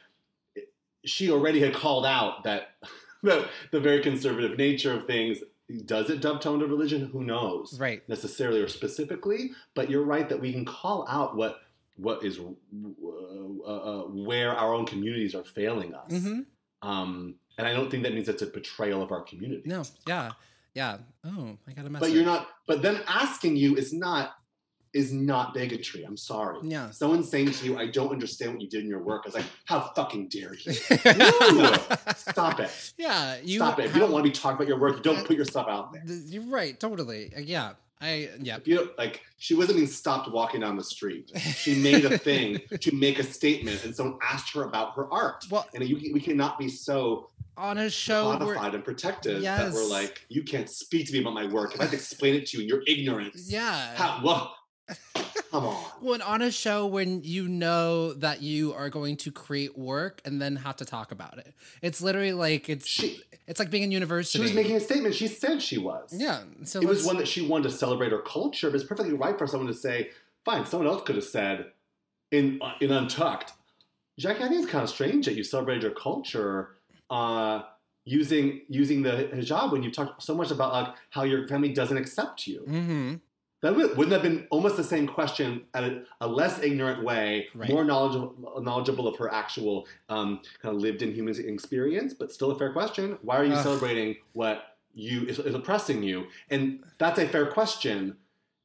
she already had called out that the, the very conservative nature of things. Does it dovetail into religion? Who knows? right necessarily or specifically, but you're right that we can call out what what is uh, uh, where our own communities are failing us. Mhm. Um, and I don't think that means it's a betrayal of our community. no yeah yeah oh i got a message but you're not. But them asking you is not is not bigotry. I'm sorry. yeah Someone saying to you, "I don't understand what you did in your work," I was like, "How fucking dare you? Stop it! yeah you Stop it! If you don't want to be talking about your work, you don't put yourself out there." Th- You're right, totally. Uh, Yeah, I yeah. If you like, she wasn't being stopped walking down the street. She made a thing to make a statement, and someone asked her about her art. Well- and you, we cannot be so On a show where codified and protected that we're like, you can't speak to me about my work. If I have to explain it to you in your ignorance, yeah. how, what? Come on. When on a show when you know that you are going to create work and then have to talk about it. It's literally like it's She- it's like being in university. She was making a statement. She said she was. Yeah. So it was one that she wanted to celebrate her culture, but it's perfectly right for someone to say, fine, someone else could have said in uh, in Untucked, Jackie, I think it's kind of strange that you celebrated your culture uh, using using the hijab when you talk so much about like how your family doesn't accept you. Mhm. That would, wouldn't have been almost the same question at a, a less ignorant way, Right. more knowledgeable, knowledgeable of her actual um, kind of lived in human experience, but still a fair question. Why are you Ugh. celebrating what you is, is oppressing you? And that's a fair question.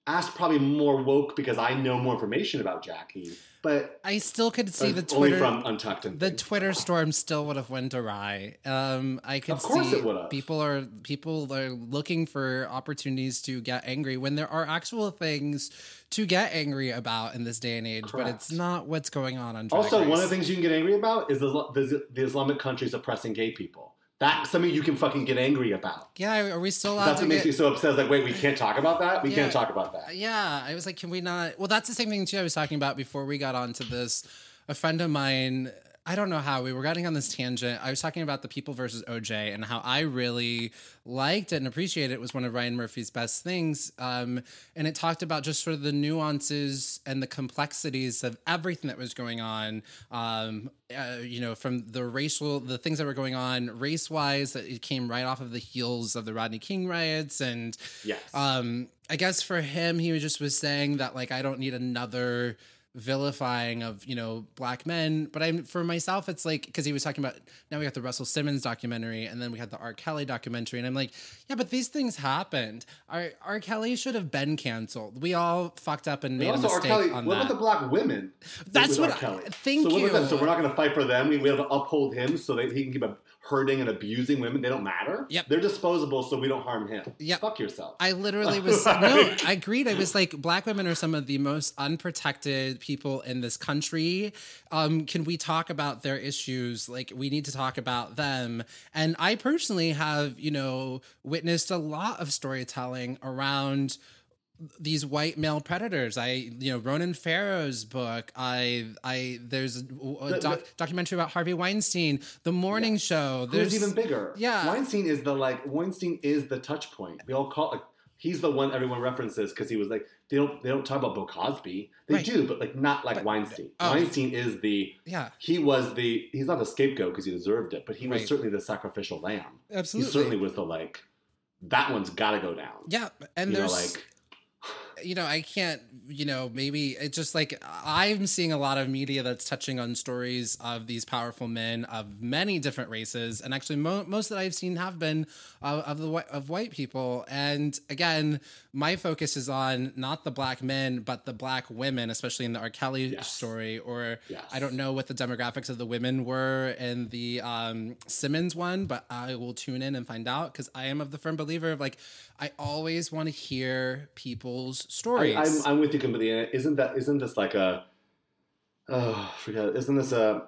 Asked probably more woke because I know more information about Jackie, but I still could see the only Twitter from Untucked and the things. Twitter storm still would have went awry. Um, I could Of course see it would have. people are people are looking for opportunities to get angry when there are actual things to get angry about in this day and age, but it's not what's going on on. Drag Also, one of the things you can get angry about is the, the, the Islamic countries oppressing gay people. That's something you can fucking get angry about. Yeah, are we still allowed That's what makes get? me so upset. It's like, wait, we can't talk about that. We Yeah. can't talk about that. Yeah, I was like, can we not? Well, that's the same thing too. I was talking about before we got onto this. A friend of mine, I don't know how we were getting on this tangent. I was talking about the People versus OJ and how I really liked it and appreciated it. It was one of Ryan Murphy's best things, um, and it talked about just sort of the nuances and the complexities of everything that was going on. Um, uh, you know, from the racial, the things that were going on race wise, that it came right off of the heels of the Rodney King riots and Yes. um i guess for him he just was saying that like i don't need another vilifying of you know black men but i'm for myself it's like because he was talking about now we got the russell simmons documentary and then we had the r kelly documentary and i'm like yeah but these things happened r, r kelly should have been canceled we all fucked up and And made a also, R. mistake Kelly, on what that about the black women? That's what R. I- Kelly? thank so you. So we're not going to fight for them. We, we have to uphold him so that he can keep a, hurting and abusing women. They don't matter. Yep. They're disposable, so we don't harm him. Yep. Fuck yourself. I literally was Like- no, I agreed. I was like, black women are some of the most unprotected people in this country. Um, can we talk about their issues? Like, we need to talk about them. And I personally have, you know, witnessed a lot of storytelling around these white male predators. I, you know, Ronan Farrow's book. I, I, there's a, doc, documentary about Harvey Weinstein, The Morning Show. Who's There's even bigger? Yeah. Weinstein is the like. Weinstein is the touch point. We all call like. He's the one everyone references because he was like they don't they don't talk about Bill Cosby. They Right. do, but like not like Weinstein. oh. Weinstein is the Yeah, he was the he's not the scapegoat because he deserved it, but he was Right. certainly the sacrificial lamb. absolutely. He certainly was the like that one's got to go down. Yeah, and you know, there's like you know, I can't, you know, maybe it's just like I'm seeing a lot of media that's touching on stories of these powerful men of many different races, and actually mo- most that I've seen have been uh, of the of white people. And again, my focus is on not the black men, but the black women, especially in the R. Kelly Yes. story. Or Yes. I don't know what the demographics of the women were in the um, Simmons one, but I will tune in and find out because I am of the firm believer of like I always want to hear people's stories. I, I'm, I'm with you completely. Isn't that isn't this like a oh forget? Isn't this a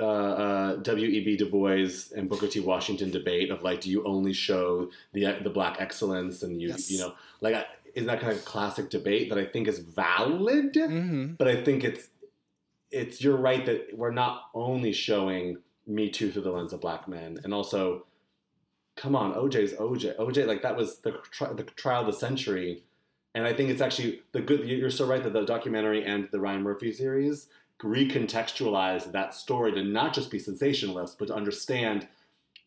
uh, uh, W.E.B. Du Bois and Booker T. Washington debate of like, do you only show the the black excellence and you Yes. you know like I- isn't that kind of classic debate that I think is valid, Mhm. but I think it's it's you're right that we're not only showing Me Too through the lens of black men, and also, come on, OJ's OJ, OJ like that was the tri- the trial of the century, and I think it's actually the good. You're so right that the documentary and the Ryan Murphy series recontextualize that story to not just be sensationalist, but to understand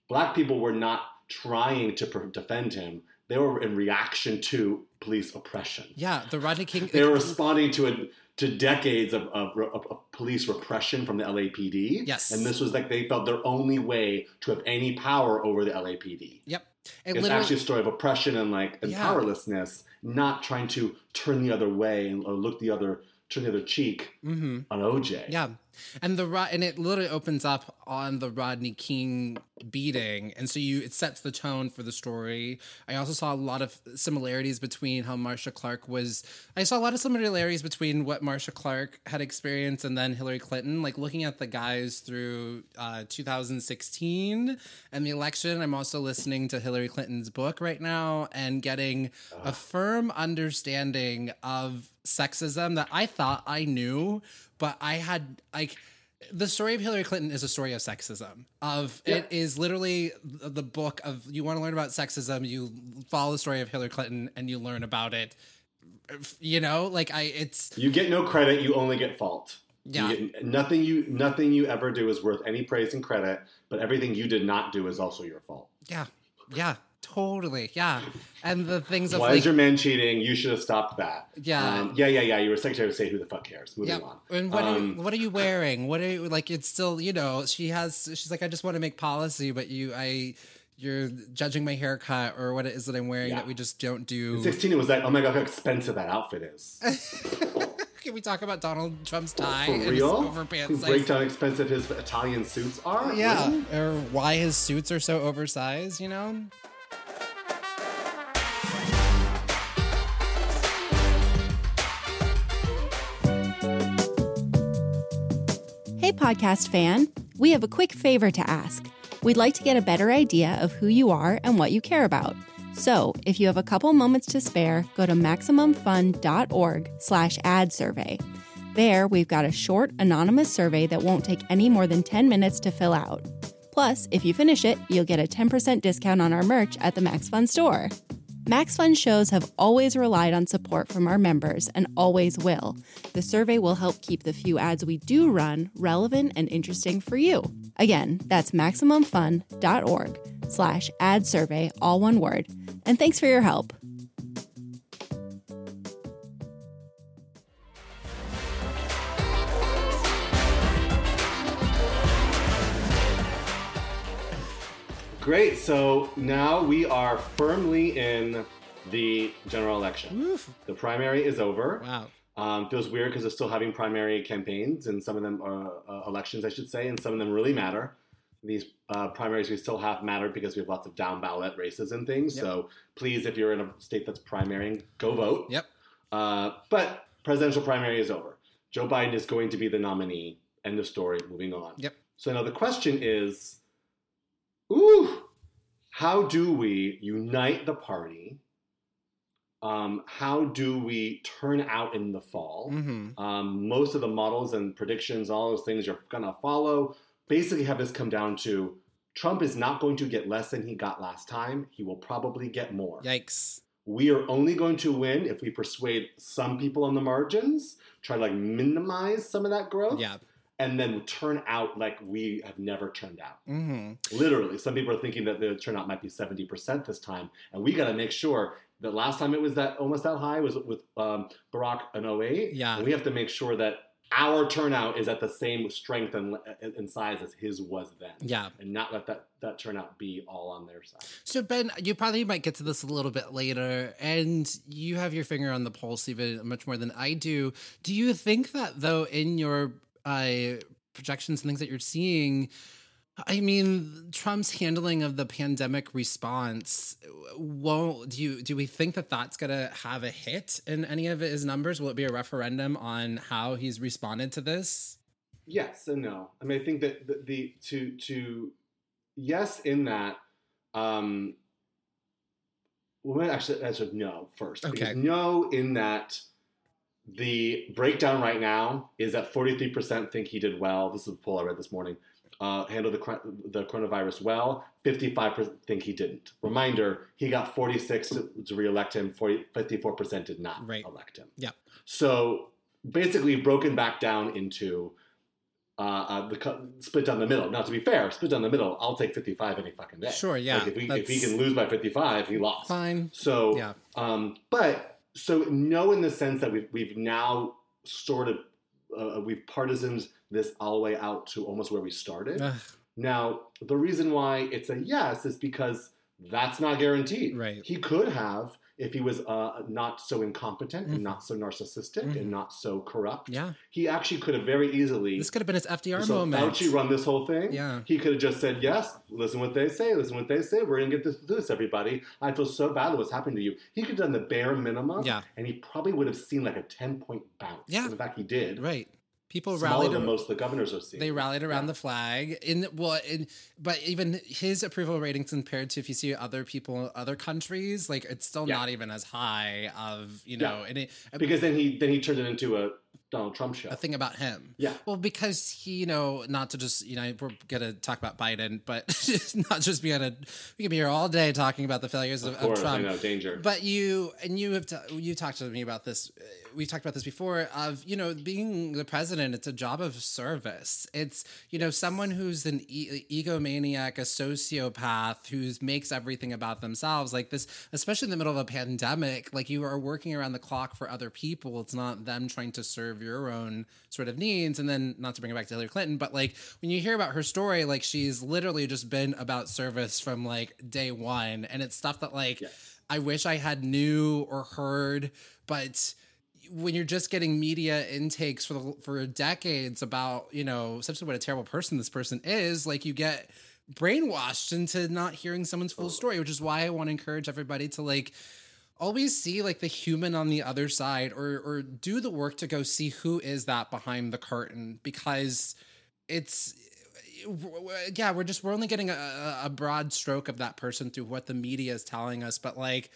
black people were not trying to pr- defend him; they were in reaction to police oppression. Yeah, the Rodney King. They were responding to a, to decades of, of, of, of police repression from the LAPD. Yes. and this was like they felt their only way to have any power over the LAPD. Yep. It It's actually a story of oppression and like and Yeah. powerlessness, not trying to turn the other way and or look the other turn the other cheek hmm on OJ. Yeah, and the and it literally opens up on the Rodney King beating, and so you it sets the tone for the story. I also saw a lot of similarities between how Marcia Clark was. I saw a lot of similarities between what Marcia Clark had experienced and then Hillary Clinton. Like looking at the guys through uh, 2016 and the election. I'm also listening to Hillary Clinton's book right now and getting a firm understanding of sexism that I thought I knew, but I had like the story of Hillary Clinton is a story of sexism. Of it is literally the book of you want to learn about sexism, you follow the story of Hillary Clinton and you learn about it. You know, like I it's You get no credit, you only get fault. Yeah. You get, nothing you nothing you ever do is worth any praise and credit, but everything you did not do is also your fault. yeah. Yeah, totally. Yeah. And the things of Why like is your man cheating? You should have stopped that. Yeah. Um, yeah, yeah, yeah. You were Secretary of State. Who the fuck cares? Moving Yeah, on. and what are Um, you, what are you wearing? What are you like? It's still you know she has. She's like I just want to make policy, but you I you're judging my haircut or what it is that I'm wearing Yeah. that we just don't do. 16, it was like, oh my god, how expensive that outfit is. Can we talk about Donald Trump's tie For and his real? overpants? Who break down expensive his Italian suits are? Yeah, Really? or why his suits are so oversized? You know. Hey, podcast fan. We have a quick favor to ask. We'd like to get a better idea of who you are and what you care about. So, if you have a couple moments to spare, go to MaximumFun.org slash ad survey. There, we've got a short, anonymous survey that won't take any more than 10 minutes to fill out. Plus, if you finish it, you'll get a 10% discount on our merch at the Max Fun store. Max Fun shows have always relied on support from our members and always will. The survey will help keep the few ads we do run relevant and interesting for you. Again, that's MaximumFun.org slash ad survey, all one word. And thanks for your help. Great. So now we are firmly in the general election. Oof. The primary is over. Wow. Um, feels weird because they're still having primary campaigns, and some of them are uh, elections, I should say, and some of them really matter. These uh, primaries we still have mattered because we have lots of down ballot races and things. Yep. So please, if you're in a state that's primarying, go vote. Yep. Uh, but presidential primary is over. Joe Biden is going to be the nominee. End of story. Moving on. Yep. So now the question is, ooh, how do we unite the party? Um, how do we turn out in the fall? Mm-hmm. Um, most of the models and predictions, all those things you're gonna follow, basically have this come down to Trump is not going to get less than he got last time. He will probably get more. Yikes. We are only going to win if we persuade some people on the margins, try to like minimize some of that growth, Yeah. And then turn out like we have never turned out. Mm-hmm. Literally, some people are thinking that the turnout might be 70% this time, and we got to make sure that last time it was that almost that high was with um, Barack in 08. Yeah. And we have to make sure that our turnout is at the same strength and, and size as his was then. Yeah. And not let that, that turnout be all on their side. So Ben, you probably might get to this a little bit later, and you have your finger on the pulse even much more than I do. Do you think that though, in your uh, projections and things that you're seeing, I mean, Trump's handling of the pandemic response won't. Do you do we think that that's going to have a hit in any of his numbers? Will it be a referendum on how he's responded to this? Yes and no. I mean, I think that the, the to to yes in that. Um, well, actually, answer no first. Okay. No in that the breakdown right now is that forty three percent think he did well. This is a poll I read this morning. Uh, handled the the coronavirus well. Fifty five percent think he didn't. Reminder: he got forty six to, to reelect him. 54 percent did not Right. elect him. Yeah. So basically, broken back down into uh, uh, the split down the middle. Now, to be fair, split down the middle, I'll take 55 any fucking day. Sure, yeah, Like if, we, if he can lose by 55, he lost. Fine. So, Yeah. um, but so no, in the sense that we've we've now sort of uh, we've partisans this all the way out to almost where we started. Ugh, Now, the reason why it's a yes is because that's not guaranteed. Right. He could have if he was uh, not so incompetent and not so narcissistic and not so corrupt, Yeah. he actually could have very easily. This could have been his FDR so moment. Fauci run this whole thing. Yeah. he could have just said yes. Listen what they say. Listen what they say. We're gonna get this, this, everybody. I feel so bad that what's happening to you. He could have done the bare minimum. Yeah. and he probably would have seen like a ten point bounce. Yeah. in fact, he did. Right. People Smaller rallied than most the governors are seeing. They rallied around the flag. In well, in but even his approval ratings compared to if you see other people, other countries, like it's still Yeah. not even as high of you know, Yeah. and it, because then he then he turned it into a Donald Trump show. a thing about him. Yeah. Well, because he, you know, not to just, you know, we're gonna talk about Biden, but not just be on a, we could be here all day talking about the failures of, of course, of Trump. I know danger. But you and you have t- you talked to me about this. uh, We talked about this before. Of you know, being the president, it's a job of service. It's you know someone who's an e- egomaniac, a sociopath, who makes everything about themselves. Like this, especially in the middle of a pandemic. Like you are working around the clock for other people. It's not them trying to serve your own sort of needs. And then not to bring it back to Hillary Clinton, but like when you hear about her story, like she's literally just been about service from like day one, and it's stuff that like. I wish I had knew or heard, but when you're just getting media intakes for the, for decades about you know essentially what a terrible person this person is, like you get brainwashed into not hearing someone's full story, which is why I want to encourage everybody to like always see like the human on the other side or or do the work to go see who is that behind the curtain because it's yeah we're just we're only getting a, a broad stroke of that person through what the media is telling us but like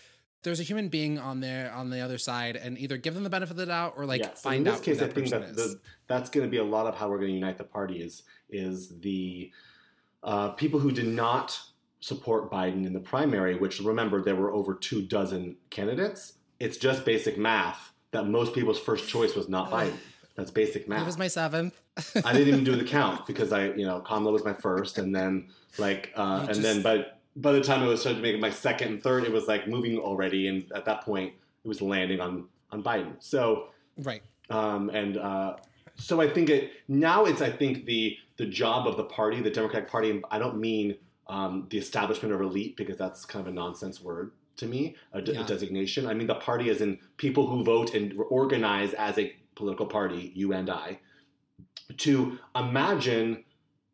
there's a human being on there on the other side and either give them the benefit of the doubt or like yes. find in this out case, who I think person that is. the, that's going to be a lot of how we're going to unite the party is is the uh, people who did not support Biden in the primary, which remember there were over two dozen candidates. It's just basic math that most people's first choice was not Biden. That's basic math. it was my seventh I didn't even do the count because I, you know, Kamala was my first, and then like, uh, You and just- then by by the time it was starting to make my second and third, it was like moving already, and at that point, it was landing on on Biden. So, right um, and uh, so I think it now it's I think the the job of the party, the Democratic Party, and I don't mean um, the establishment or elite because that's kind of a nonsense word to me, a, de- a designation. I mean the party is in people who vote and organize as a political party, you and I, to imagine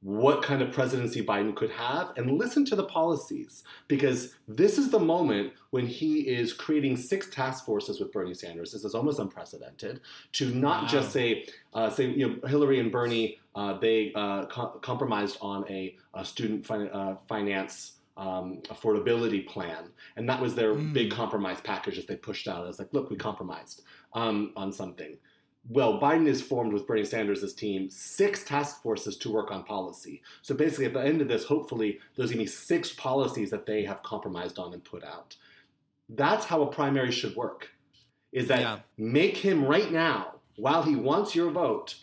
what kind of presidency Biden could have and listen to the policies because this is the moment when he is creating six task forces with Bernie Sanders. This is almost unprecedented to not Wow. just say, uh, say you know, Hillary and Bernie, uh, they uh, co- compromised on a, a student fin- uh, finance. Um, affordability plan, and that was their Mm. big compromise package that they pushed out. It's like, look, we compromised um, on something. Well, Biden has formed with Bernie Sanders' team six task forces to work on policy. So basically, at the end of this, hopefully, there's going to be six policies that they have compromised on and put out. That's how a primary should work. Is that Yeah. make him right now, while he wants your vote,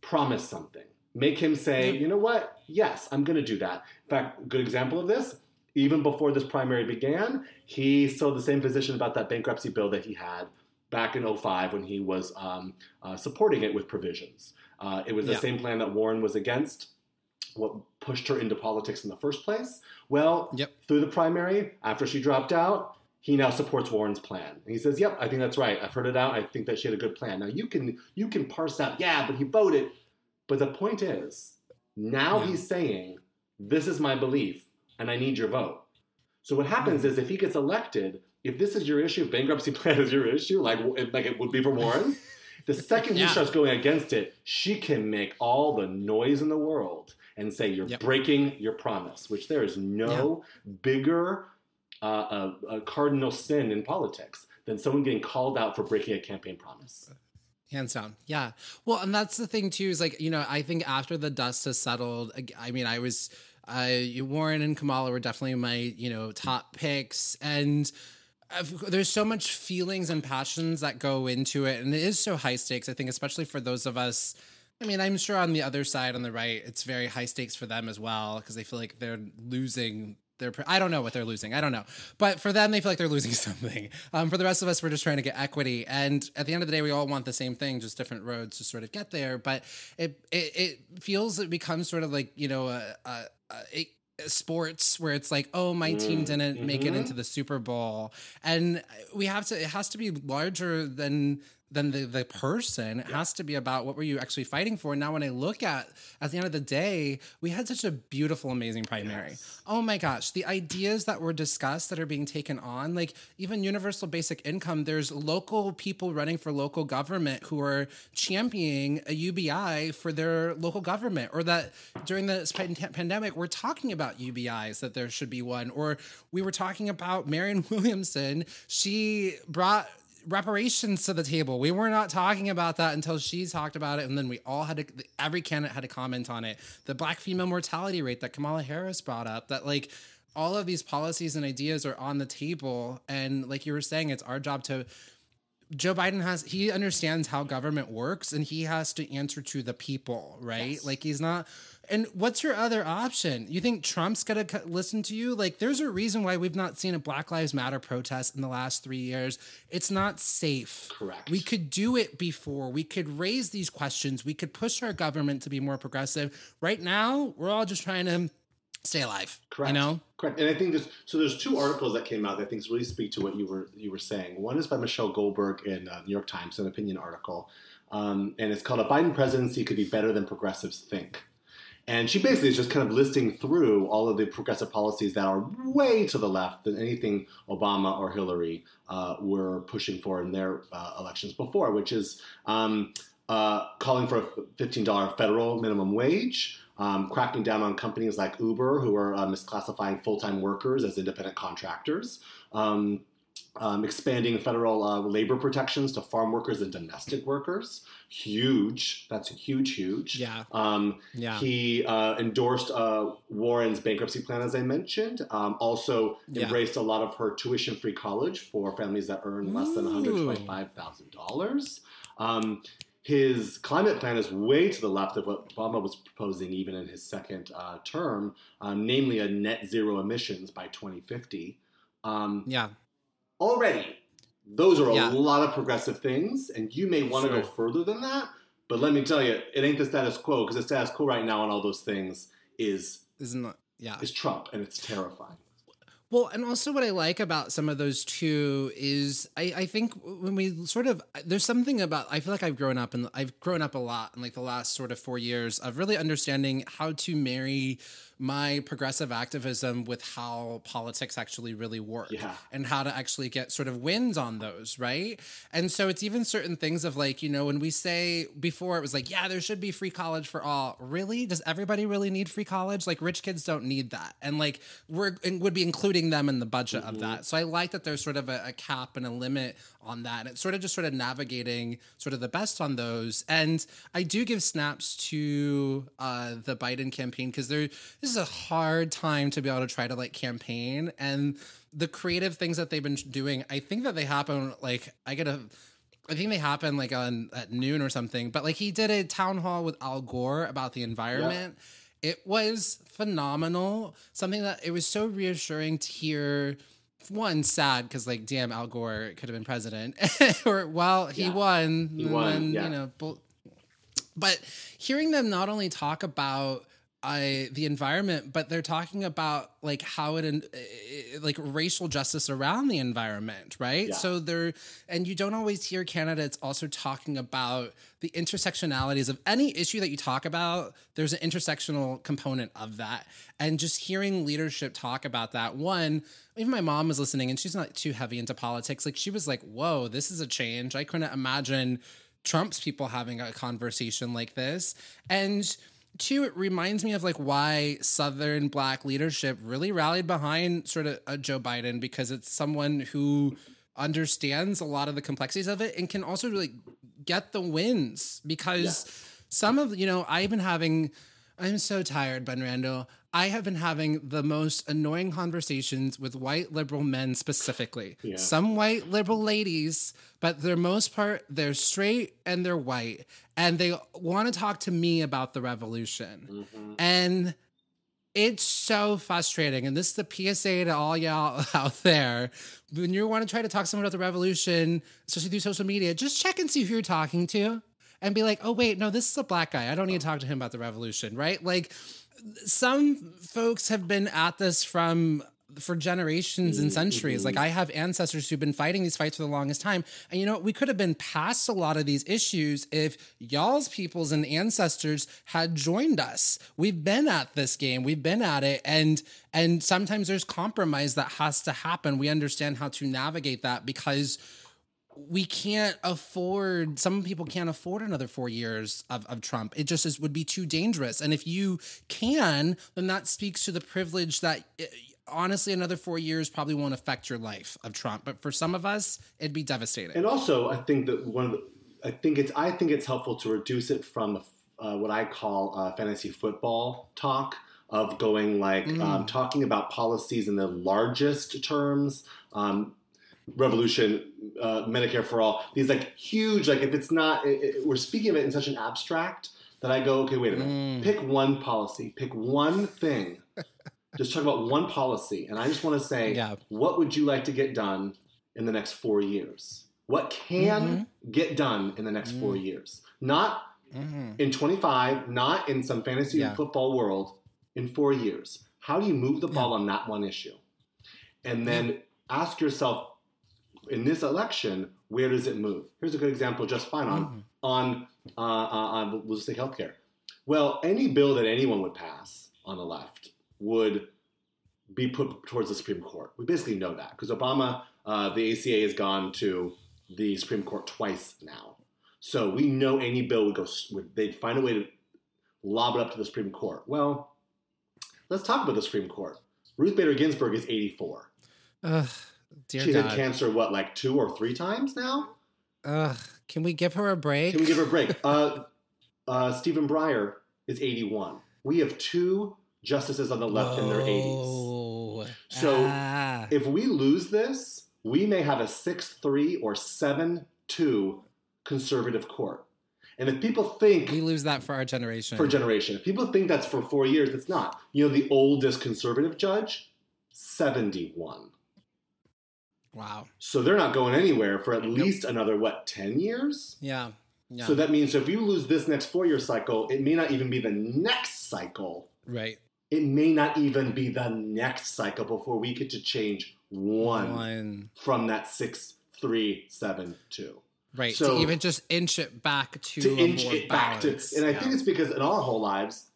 promise something. Make him say, Yeah. you know what? Yes, I'm going to do that. In fact, good example of this. Even before this primary began, he still the same position about that bankruptcy bill that he had back in 05 when he was um, uh, supporting it with provisions. Uh, it was the Yeah. same plan that Warren was against, what pushed her into politics in the first place. Well, Yep. through the primary, after she dropped out, he now supports Warren's plan. And he says, "Yep, I think that's right. I've heard it out. I think that she had a good plan." Now you can you can parse out, yeah, but he voted. But the point is, now Yeah. he's saying, "This is my belief, and I need your vote." So what happens is, if he gets elected, if this is your issue, if bankruptcy plan is your issue, like like it would be for Warren, the second Yeah. he starts going against it, she can make all the noise in the world and say you're Yep. breaking your promise, which there is no bigger uh, a, a cardinal sin in politics than someone getting called out for breaking a campaign promise. hands down yeah well and that's the thing too is like you know i think after the dust has settled i mean i was uh warren and kamala were definitely my you know top picks and there's so much feelings and passions that go into it and it is so high stakes i think especially for those of us I mean, I'm sure on the other side, on the right, it's very high stakes for them as well because they feel like they're losing their. I don't know what they're losing. I don't know, but for them, they feel like they're losing something. Um, for the rest of us, we're just trying to get equity, and at the end of the day, we all want the same thing, just different roads to sort of get there. But it it, it feels it becomes sort of like you know a, a, a it, sports where it's like, oh, my team mm, didn't make it mm-hmm. into the Super Bowl, and we have to. It has to be larger than than the, the person. It has to be about what were you actually fighting for. And Now, when I look at at the end of the day, we had such a beautiful, amazing primary. Oh my gosh, the ideas that were discussed that are being taken on, like even universal basic income. There's local people running for local government who are championing a UBI for their local government, or that during the pan- pandemic, we're talking about UBIs that there should be one, or we were talking about Marianne Williamson. She brought reparations to the table. We were not talking about that until she talked about it, and then we all had to. Every candidate had to comment on it. The black female mortality rate that Kamala Harris brought up. That like all of these policies and ideas are on the table, and like you were saying, it's our job to. Joe Biden has he understands how government works and he has to answer to the people, right? Like he's not and what's your other option? You think Trump's going to listen to you? Like there's a reason why we've not seen a Black Lives Matter protest in the last 3 years. It's not safe. Correct. We could do it before. We could raise these questions. We could push our government to be more progressive. Right now, we're all just trying to stay alive. Correct. You know? Correct. And I think this. So there's two articles that came out that I think really speak to what you were you were saying. One is by Michelle Goldberg in uh, New York Times, an opinion article, um, and it's called "A Biden Presidency Could Be Better Than Progressives Think." And she basically is just kind of listing through all of the progressive policies that are way to the left than anything Obama or Hillary uh, were pushing for in their uh, elections before, which is um, uh, calling for a $15 federal minimum wage, um, cracking down on companies like Uber who are uh, misclassifying full time workers as independent contractors. Um, um, expanding federal uh, labor protections to farm workers and domestic workers. Huge. That's huge, huge. Yeah. Um, Yeah. He uh, endorsed uh, Warren's bankruptcy plan, as I mentioned. Um, also Yeah. embraced a lot of her tuition free college for families that earn less than $125,000. Um, his climate plan is way to the left of what Obama was proposing, even in his second uh, term, um, namely a net zero emissions by 2050. Um, Yeah. Already, those are a Yeah. lot of progressive things, and you may want to Sure. go further than that. But let me tell you, it ain't the status quo because the status quo right now on all those things is Isn't that, yeah. is Trump, and it's terrifying. Well, and also what I like about some of those too is I, I think when we sort of there's something about I feel like I've grown up and I've grown up a lot in like the last sort of four years of really understanding how to marry my progressive activism with how politics actually really work Yeah. and how to actually get sort of wins on those, right? And so it's even certain things of like, you know, when we say before it was like, yeah, there should be free college for all. Really? Does everybody really need free college? Like rich kids don't need that. And like we're and would be including them in the budget of mm-hmm. that. So I like that there's sort of a, a cap and a limit on that. And it's sort of just sort of navigating sort of the best on those. And I do give snaps to uh, the Biden campaign because there this is a hard time to be able to try to like campaign and the creative things that they've been doing. I think that they happen like I get a. I think they happen like on at noon or something. But like he did a town hall with Al Gore about the environment. It was phenomenal. Something that it was so reassuring to hear. One sad because like damn Al Gore could have been president, or well he Yeah. won. He won, then, yeah. You know, bull- but hearing them not only talk about uh, the environment, but they're talking about like how it, uh, like racial justice around the environment, right? Yeah. So they're, and you don't always hear candidates also talking about the intersectionalities of any issue that you talk about. There's an intersectional component of that, and just hearing leadership talk about that. One, even my mom was listening, and she's not too heavy into politics. Like she was like, "Whoa, this is a change." I couldn't imagine Trump's people having a conversation like this. And two, it reminds me of like why Southern black leadership really rallied behind sort of uh, Joe Biden because it's someone who understands a lot of the complexities of it and can also really get the wins because some of you know I've been having I'm so tired, Ben Randle. I have been having the most annoying conversations with white liberal men specifically. Yeah. Some white liberal ladies, but for the most part, they're straight and they're white. And they want to talk to me about the revolution. Mm-hmm. And it's so frustrating. And this is the PSA to all y'all out there. When you want to try to talk to someone about the revolution, especially through social media, just check and see who you're talking to and be like, oh, wait, no, this is a black guy. I don't need to talk to him about the revolution, right? Like, some folks have been at this from for generations and centuries. Like I have ancestors who've been fighting these fights for the longest time. And you know, we could have been past a lot of these issues if y'all's peoples and ancestors had joined us. We've been at this game. We've been at it and and sometimes there's compromise that has to happen. We understand how to navigate that because we can't afford some people can't afford another four years of, of trump. It just is, would be too dangerous. And if you can then that speaks to the privilege that eh, honestly another four years probably won't affect your life of trump. But for some of us it'd be devastating. And also, I think that one of the, I think it's I think it's helpful to reduce it from uh, what I call uh, fantasy football talk of going like um, talking about policies in the largest terms. Um, revolution, uh, Medicare for all. These like huge like if it's not it, it- we're speaking of it in such an abstract that I go okay wait a minute mm. pick one policy pick one thing. Just talk about one policy, and I just want to say, Yeah. what would you like to get done in the next four years? What can mm-hmm. get done in the next four mm. years? Not mm-hmm. in 25, not in some fantasy Yeah. football world, in four years. How do you move the ball on that one issue? And then ask yourself, in this election, where does it move? Here's a good example, just fine on on uh, uh, on we'll just say healthcare. Well, any bill that anyone would pass on the left would be put towards the Supreme Court. We basically know that because Obama, uh, the ACA has gone to the Supreme Court twice now. So we know any bill would go, would, they'd find a way to lob it up to the Supreme Court. Well, let's talk about the Supreme Court. Ruth Bader Ginsburg is 84. Ugh, dear She's had cancer, what, like two or three times now? Ugh, can we give her a break? Can we give her a break? uh, uh, Stephen Breyer is 81. We have two justices on the left in their 80s. So Ah. if we lose this, we may have a 6 3 or 7 2 conservative court. And if people think we lose that for our generation. for a generation, if people think that's for four years, it's not. You know, the oldest conservative judge, 71. Wow. So they're not going anywhere for at least another, what, 10 years? Yeah. Yeah. So that means if you lose this next four year cycle, it may not even be the next cycle. right. It may not even be the next cycle before we get to change one, One. from that six, three, seven, two. Right. So- to even just inch it back to, To inch more it back to, balance. and I Yeah. think it's because in our whole lives,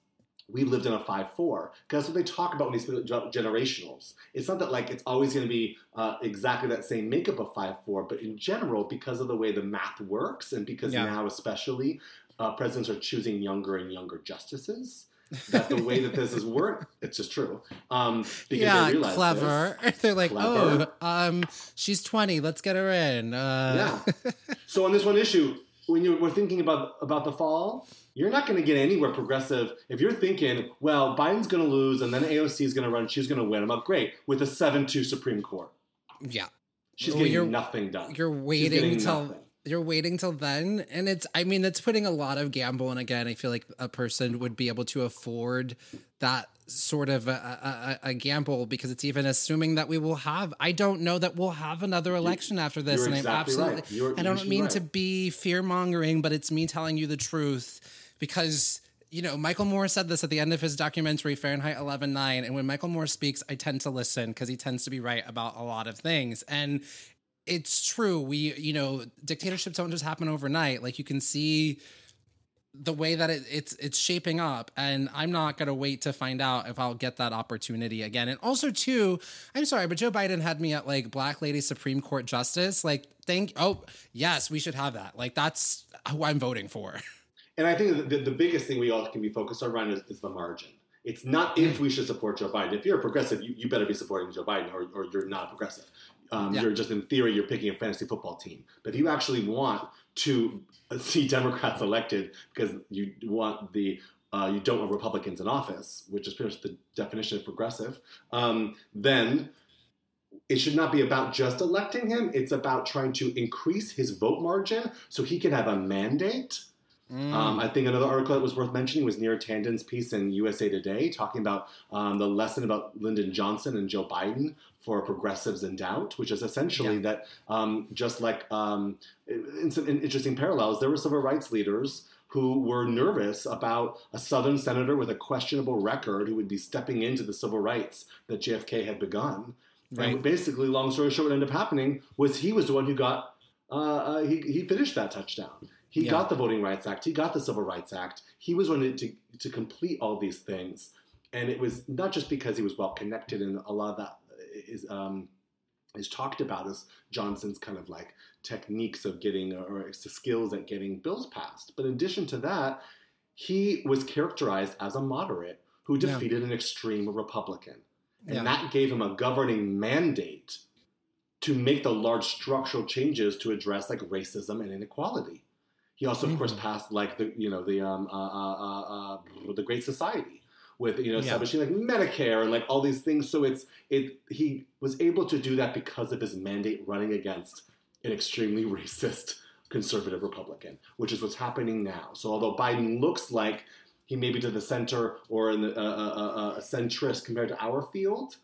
we've lived in a 5 4. Because that's what they talk about when they speak about generationals. It's not that like it's always going to be uh, exactly that same makeup of 5 4, but in general, because of the way the math works, and because Yeah. now, especially, uh, presidents are choosing younger and younger justices. that the way that this is worked, it's just true. Um, because yeah, they clever. this. They're like, Clever. oh, um, she's twenty. Let's get her in. Uh, Yeah. so on this one issue, when you were thinking about about the fall, you're not going to get anywhere progressive if you're thinking, well, Biden's going to lose and then AOC is going to run, she's going to win. I'm like, great, with a seven-two Supreme Court, yeah. she's Well, getting nothing done. You're waiting till nothing. You're waiting till then, and it's. I mean, it's putting a lot of gamble. And again, I feel like a person would be able to afford that sort of a, a, a, gamble because it's even assuming that we will have. I don't know that we'll have another election after this, and exactly I'm absolutely. right. You're I don't mean right. to be fear mongering, but it's me telling you the truth because. You know, Michael Moore said this at the end of his documentary Fahrenheit 11/9, and when Michael Moore speaks, I tend to listen because he tends to be right about a lot of things. And it's true. We, you know, dictatorships don't just happen overnight. Like you can see the way that it, it's it's shaping up, and I'm not gonna wait to find out if I'll get that opportunity again. And also, too, I'm sorry, but Joe Biden had me at like Black Lady Supreme Court Justice. Like, thank. Oh, yes, we should have that. Like, that's who I'm voting for. And I think the, the biggest thing we all can be focused on Ryan, is, is the margin. It's not if we should support Joe Biden. If you're a progressive, you, you better be supporting Joe Biden, or, or you're not progressive. Um, Yeah. You're just in theory, you're picking a fantasy football team. But if you actually want to see Democrats elected because you want the uh, you don't want Republicans in office, which is pretty much the definition of progressive, um, then it should not be about just electing him. It's about trying to increase his vote margin so he can have a mandate. Um, I think another article that was worth mentioning was Neera Tandon's piece in USA Today talking about um, the lesson about Lyndon Johnson and Joe Biden for progressives in doubt, which is essentially Yeah. that um, just like um, in some interesting parallels, there were civil rights leaders who were nervous about a Southern senator with a questionable record who would be stepping into the civil rights that JFK had begun. Right. And basically, long story short, what ended up happening was he was the one who got uh, uh, he he finished that touchdown. He Yeah. got the Voting Rights Act. He got the Civil Rights Act. He was one to to complete all these things, and it was not just because he was well connected, and a lot of that is um, is talked about as Johnson's kind of like techniques of getting or skills at getting bills passed. But in addition to that, he was characterized as a moderate who Yeah. defeated an extreme Republican. And Yeah. that gave him a governing mandate to make the large structural changes to address like racism and inequality. He also, of course, Mhm. passed like the you know the um uh, uh, uh, uh, the Great Society with you know Yeah. establishing like Medicare and like all these things. So it's it he was able to do that because of his mandate running against an extremely racist conservative Republican, which is what's happening now. So although Biden looks like he may be to the center or in the, uh, uh, uh, a centrist compared to our field,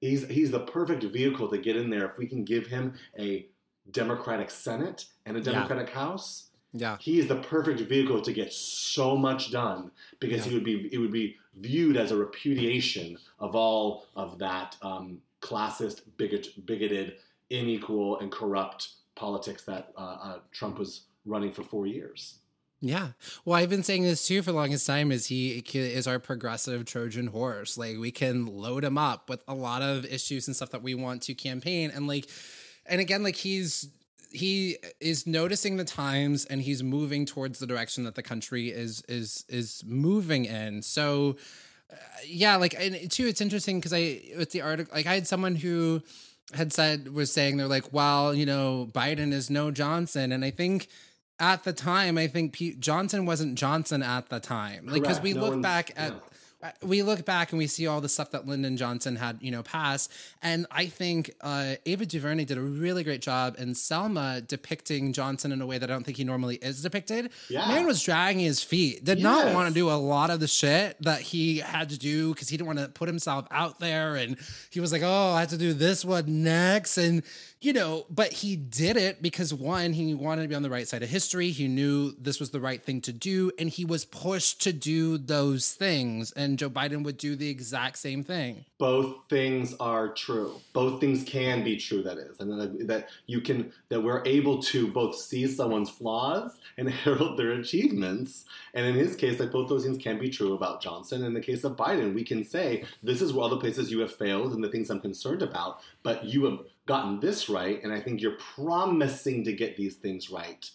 he's he's the perfect vehicle to get in there if we can give him a Democratic Senate and a Yeah. Democratic House. Yeah. He is the perfect vehicle to get so much done because Yeah. he would be it would be viewed as a repudiation of all of that um, classist, bigot, bigoted, unequal, and corrupt politics that uh, uh, Trump was running for four years. Yeah. Well, I've been saying this too for the longest time is he is our progressive Trojan horse. Like we can load him up with a lot of issues and stuff that we want to campaign and like and again like he's he is noticing the times and he's moving towards the direction that the country is is is moving in. So uh, yeah, like and too it's interesting cuz I with the article like I had someone who had said was saying they're like, well, you know, Biden is no Johnson, and I think at the time, I think Pete Johnson wasn't Johnson at the time, like because we No look back at. We look back and we see all the stuff that Lyndon Johnson had, you know, passed, and I think uh, Ava DuVernay did a really great job in Selma depicting Johnson in a way that I don't think he normally is depicted. Yeah. Man was dragging his feet, did not want to do a lot of the shit that he had to do because he didn't want to put himself out there, and he was like, "Oh, I have to do this one next," and you know, but he did it because one, he wanted to be on the right side of history. He knew this was the right thing to do, and he was pushed to do those things. And Joe Biden would do the exact same thing. both things are true. Both things can be true. That is, and that, you can that we're able to both see someone's flaws and herald their achievements. And in his case, like both those things can be true about Johnson. In the case of Biden, we can say this is where all the places you have failed and the things I'm concerned about, but you have gotten this right, and I think you're promising to get these things right.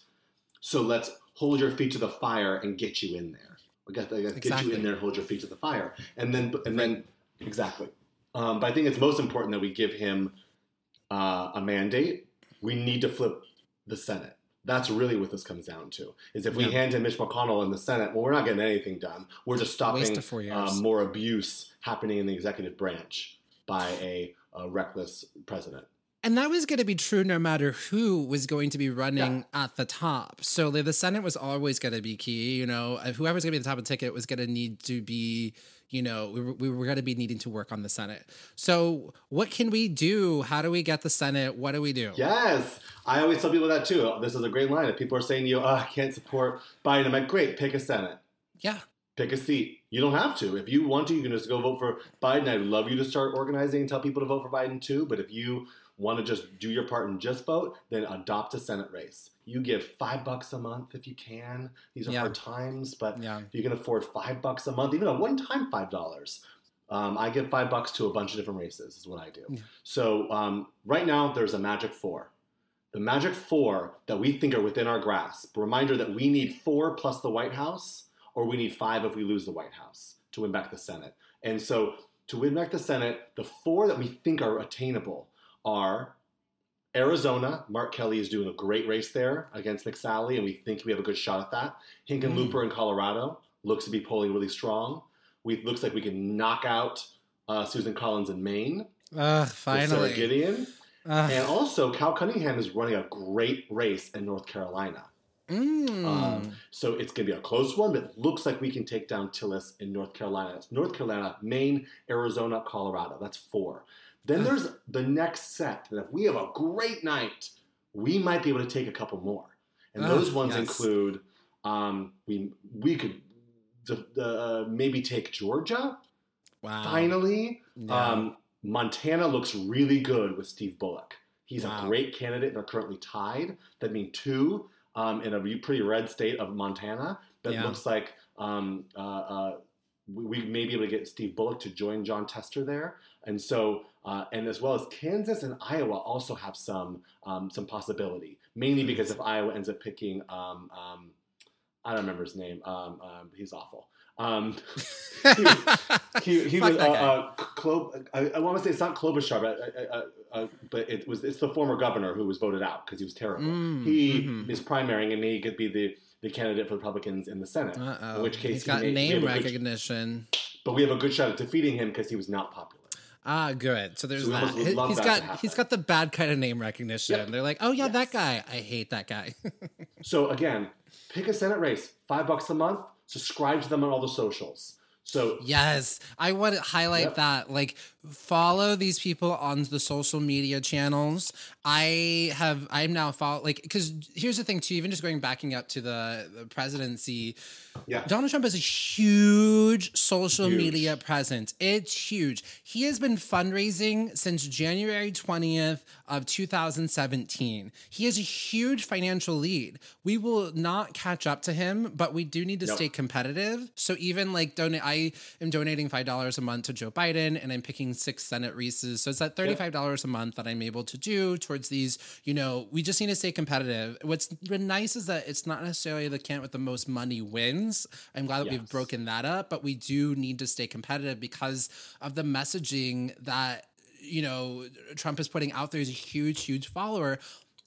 So let's hold your feet to the fire and get you in there. I guess, I guess get you in there and hold your feet to the fire, and then and then exactly. Um, but I think it's most important that we give him uh, a mandate. We need to flip the Senate. That's really what this comes down to. Is if we Yeah. hand him Mitch McConnell in the Senate, well, we're not getting anything done. We're just stopping Waste of four um, more abuse happening in the executive branch by a, a reckless president. And that was going to be true no matter who was going to be running at the top. So like, the Senate was always going to be key. You know, Uh, whoever's going to be the top of the ticket was going to need to be, you know, we were, we were going to be needing to work on the Senate. So what can we do? How do we get the Senate? What do we do? Yes, I always tell people that too. This is a great line. If people are saying to you, oh, I can't support Biden, I'm like, great, pick a Senate. Yeah. pick a seat. You don't have to. If you want to, you can just go vote for Biden. I'd love you to start organizing and tell people to vote for Biden too. But if you want to just do your part and just vote, then adopt a Senate race. You give five bucks a month if you can. These are Yeah. hard times, but Yeah. if you can afford five bucks a month, even a one-time five dollars. Um, I give five bucks to a bunch of different races. Is what I do. Yeah. So um, right now, there's a magic four. The magic four that we think are within our grasp. Reminder that we need four plus the White House, or we need five if we lose the White House to win back the Senate. And so to win back the Senate, the four that we think are attainable are Arizona. Mark Kelly is doing a great race there against McSally, and we think we have a good shot at that. Hickenlooper in Colorado looks to be polling really strong. We looks like we can knock out uh, Susan Collins in Maine. Ugh, with Sara finally. Gideon. Ugh. And also, Cal Cunningham is running a great race in North Carolina. Mm. Um, so it's going to be a close one, but it looks like we can take down Tillis in North Carolina. It's North Carolina, Maine, Arizona, Colorado. That's four. Then there's the next set. And if we have a great night, we might be able to take a couple more. And Ah, those ones yes. include Um, we we could uh, maybe take Georgia. Wow. Finally, Yeah. um, Montana looks really good with Steve Bullock. He's Wow. a great candidate. They're currently tied. That means two um, in a pretty red state of Montana. That Yeah. looks like um, uh, uh, we, we may be able to get Steve Bullock to join Jon Tester there. And so, uh, and as well as Kansas and Iowa also have some um, some possibility. Mainly because if Iowa ends up picking, um, um, I don't remember his name. Um, um, he's awful. Um, he, he Fuck was uh, uh, Clo- I, I want to say it's not Klobuchar, but, uh, uh, uh, but it was it's the former governor who was voted out because he was terrible. Mm, he mhm. is primarying and he could be the, the candidate for Republicans in the Senate. Uh-oh. In which case he's got may- name a good- recognition. But we have a good shot at defeating him because he was not popular. Ah, good. So there's So that. He- He's that got he's got the bad kind of name recognition. Yep. They're like, oh yeah, that guy. I hate that guy. So again, pick a Senate race, five bucks a month. Subscribe to them on all the socials. So Yes, I want to highlight Yep. that. Like, follow these people on the social media channels. I have, I'm now follow like because here's the thing too. Even just going backing up to the, the presidency, yeah, Donald Trump has a huge social Huge. media presence. It's huge. He has been fundraising since January 20th of 2017. He has a huge financial lead. We will not catch up to him, but we do need to Nope. stay competitive. So even like donate I am donating $5 a month to Joe Biden and I'm picking 6 Senate races. So it's that $35 a month that I'm able to do towards these, you know, we just need to stay competitive. What's been nice is that it's not necessarily the camp with the most money wins. I'm glad that we've broken that up, but we do need to stay competitive because of the messaging that you know Trump is putting out there. He's a huge, huge follower.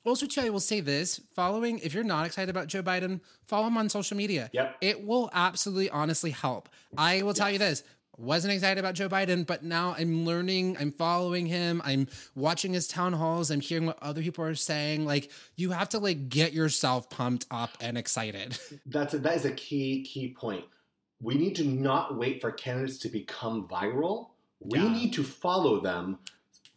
Also, too, I will say this: following, if you're not excited about Joe Biden, follow him on social media. Yep. it will absolutely, honestly help. I will tell you this: wasn't excited about Joe Biden, but now I'm learning. I'm following him. I'm watching his town halls. I'm hearing what other people are saying. Like, you have to like get yourself pumped up and excited. that's a, that is a key key point. We need to not wait for candidates to become viral. We Yeah. need to follow them,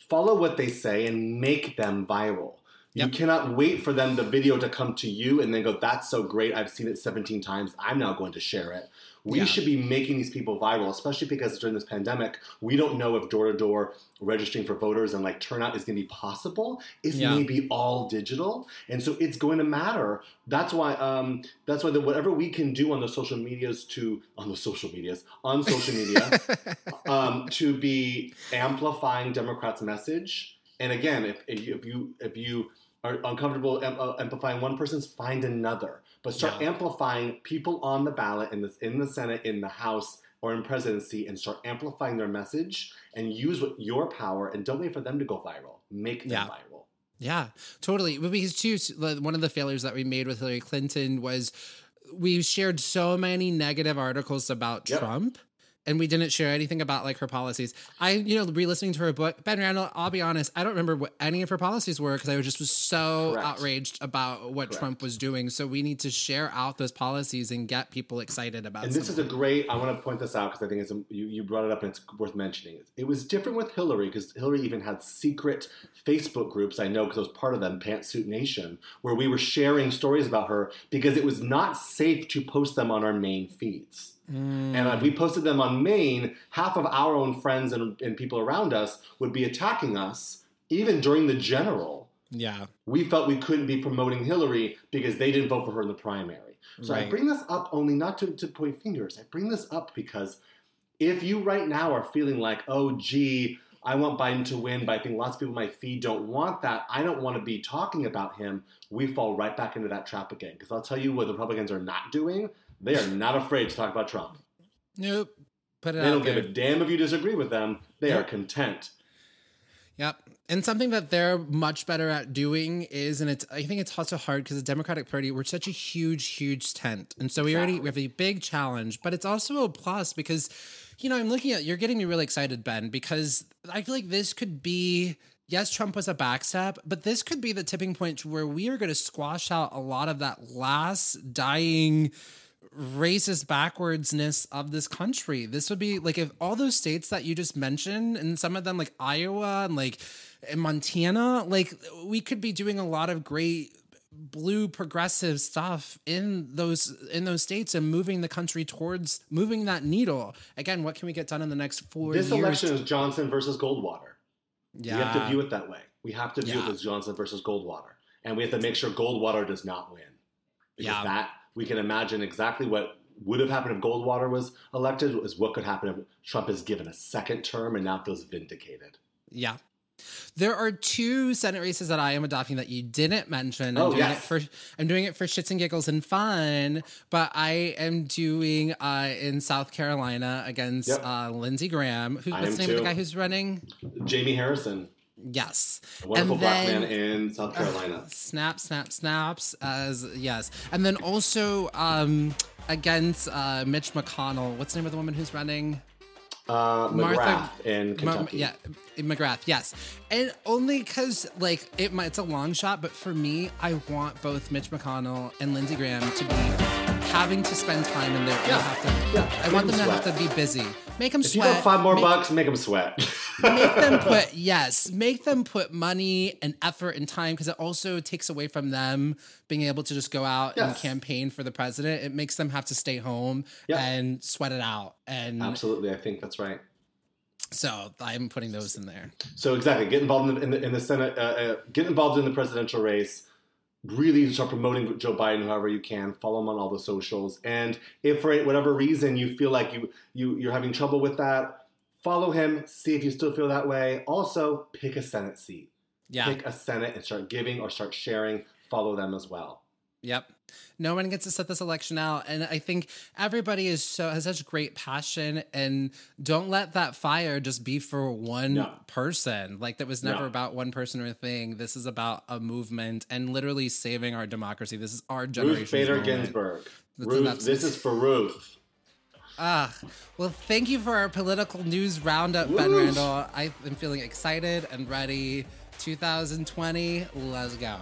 follow what they say, and make them viral. Yep. You cannot wait for them the video to come to you and then go, "That's so great! I've seen it 17 times. I'm now going to share it." We Yeah. should be making these people viral, especially because during this pandemic, we don't know if door to door registering for voters and like turnout is going to be possible. It's Yeah. maybe all digital, and so it's going to matter. That's why. Um, that's why the, whatever we can do on the social medias to on the social medias on social media um, to be amplifying Democrats' message. And again, if, if you if you if you are uncomfortable uh, amplifying one person's, find another. But start Yeah. amplifying people on the ballot in the in the Senate, in the House, or in presidency, and start amplifying their message and use what, your power. And don't wait for them to go viral. Make them Yeah. viral. Yeah, totally. Because too, one of the failures that we made with Hillary Clinton was we shared so many negative articles about Yep. Trump. And we didn't share anything about like her policies. I, you know, re-listening to her book, Ben Randle. I'll be honest, I don't remember what any of her policies were because I was just was so Correct. outraged about what Correct. Trump was doing. So we need to share out those policies and get people excited about. And this some is a great. I want to point this out because I think it's a, you, you brought it up and it's worth mentioning. It was different with Hillary because Hillary even had secret Facebook groups. I know because I was part of them, Pantsuit Nation, where we were sharing stories about her because it was not safe to post them on our main feeds. Mm. And if we posted them on main, half of our own friends and, and people around us would be attacking us, even during the general yeah, we felt we couldn't be promoting Hillary because they didn't vote for her in the primary. So I bring this up only not to, to point fingers. I bring this up because if you right now are feeling like, oh, gee, I want Biden to win, but I think lots of people in my feed don't want that. I don't want to be talking about him. We fall right back into that trap again. Because I'll tell you what the Republicans are not doing. They are not afraid to talk about Trump. nope. Put it They don't there. give a damn if you disagree with them. They are content. Yep. And something that they're much better at doing is, and it's I think it's also hard because the Democratic Party we're such a huge, huge tent, and so we already we have a big challenge, but it's also a plus because, you know, I'm looking at you're getting me really excited, Ben, because I feel like this could be. Yes, Trump was a backstep, but this could be the tipping point to where we are going to squash out a lot of that last dying racist backwardsness of this country. This would be like if all those states that you just mentioned, and some of them like Iowa and like Montana, like we could be doing a lot of great blue progressive stuff in those in those states and moving the country towards moving that needle. Again, what can we get done in the next four This years? election is Johnson versus Goldwater. yeah. We have to view it that way. We have to view Yeah. it as Johnson versus Goldwater, and we have to make sure Goldwater does not win. Because Yeah. that we can imagine exactly what would have happened if Goldwater was elected is what could happen if Trump is given a second term and now feels vindicated. Yeah. There are two Senate races that I am adopting that you didn't mention. I'm Oh, doing yes. it for I'm doing it for shits and giggles and fun, but I am doing uh, in South Carolina against Yep. uh, Lindsey Graham. Who, what's the name of the guy who's running? Jamie Harrison, Yes. a wonderful And black then- man in South Carolina. Snap, snap, snaps. As yes, and then also um, against uh, Mitch McConnell. What's the name of the woman who's running? Uh, Martha- McGrath in Mar- Kentucky. yeah, McGrath. Yes, and only because like it might it's a long shot, but for me, I want both Mitch McConnell and Lindsey Graham to be having to spend time in there. Yeah, have to, yeah, I want make them to have to be busy. Make them If you sweat. got five more make, bucks, make them sweat. make them put yes, make them put money and effort and time because it also takes away from them being able to just go out and campaign for the president. It makes them have to stay home Yeah. and sweat it out. And Absolutely, I think that's right. so I'm putting those in there. So exactly, get involved in the, in the, in the Senate, uh, uh, get involved in the presidential race. Really start promoting Joe Biden however you can. Follow him on all the socials, and if for whatever reason you feel like you you you're having trouble with that, follow him. See if you still feel that way. Also, pick a Senate seat. Yeah. Pick a Senate and start giving or start sharing. Follow them as well. Yep. No one gets to set this election out. And I think everybody is so has such great passion and don't let that fire just be for one No. person. Like that was never No. about one person or a thing. This is about a movement and literally saving our democracy. This is our generation. Ruth. Bader Ginsburg. Ruth, this is for Ruth. Ah, well, thank you for our political news roundup, Ben. Randle. I am feeling excited and ready. 2020, let's go.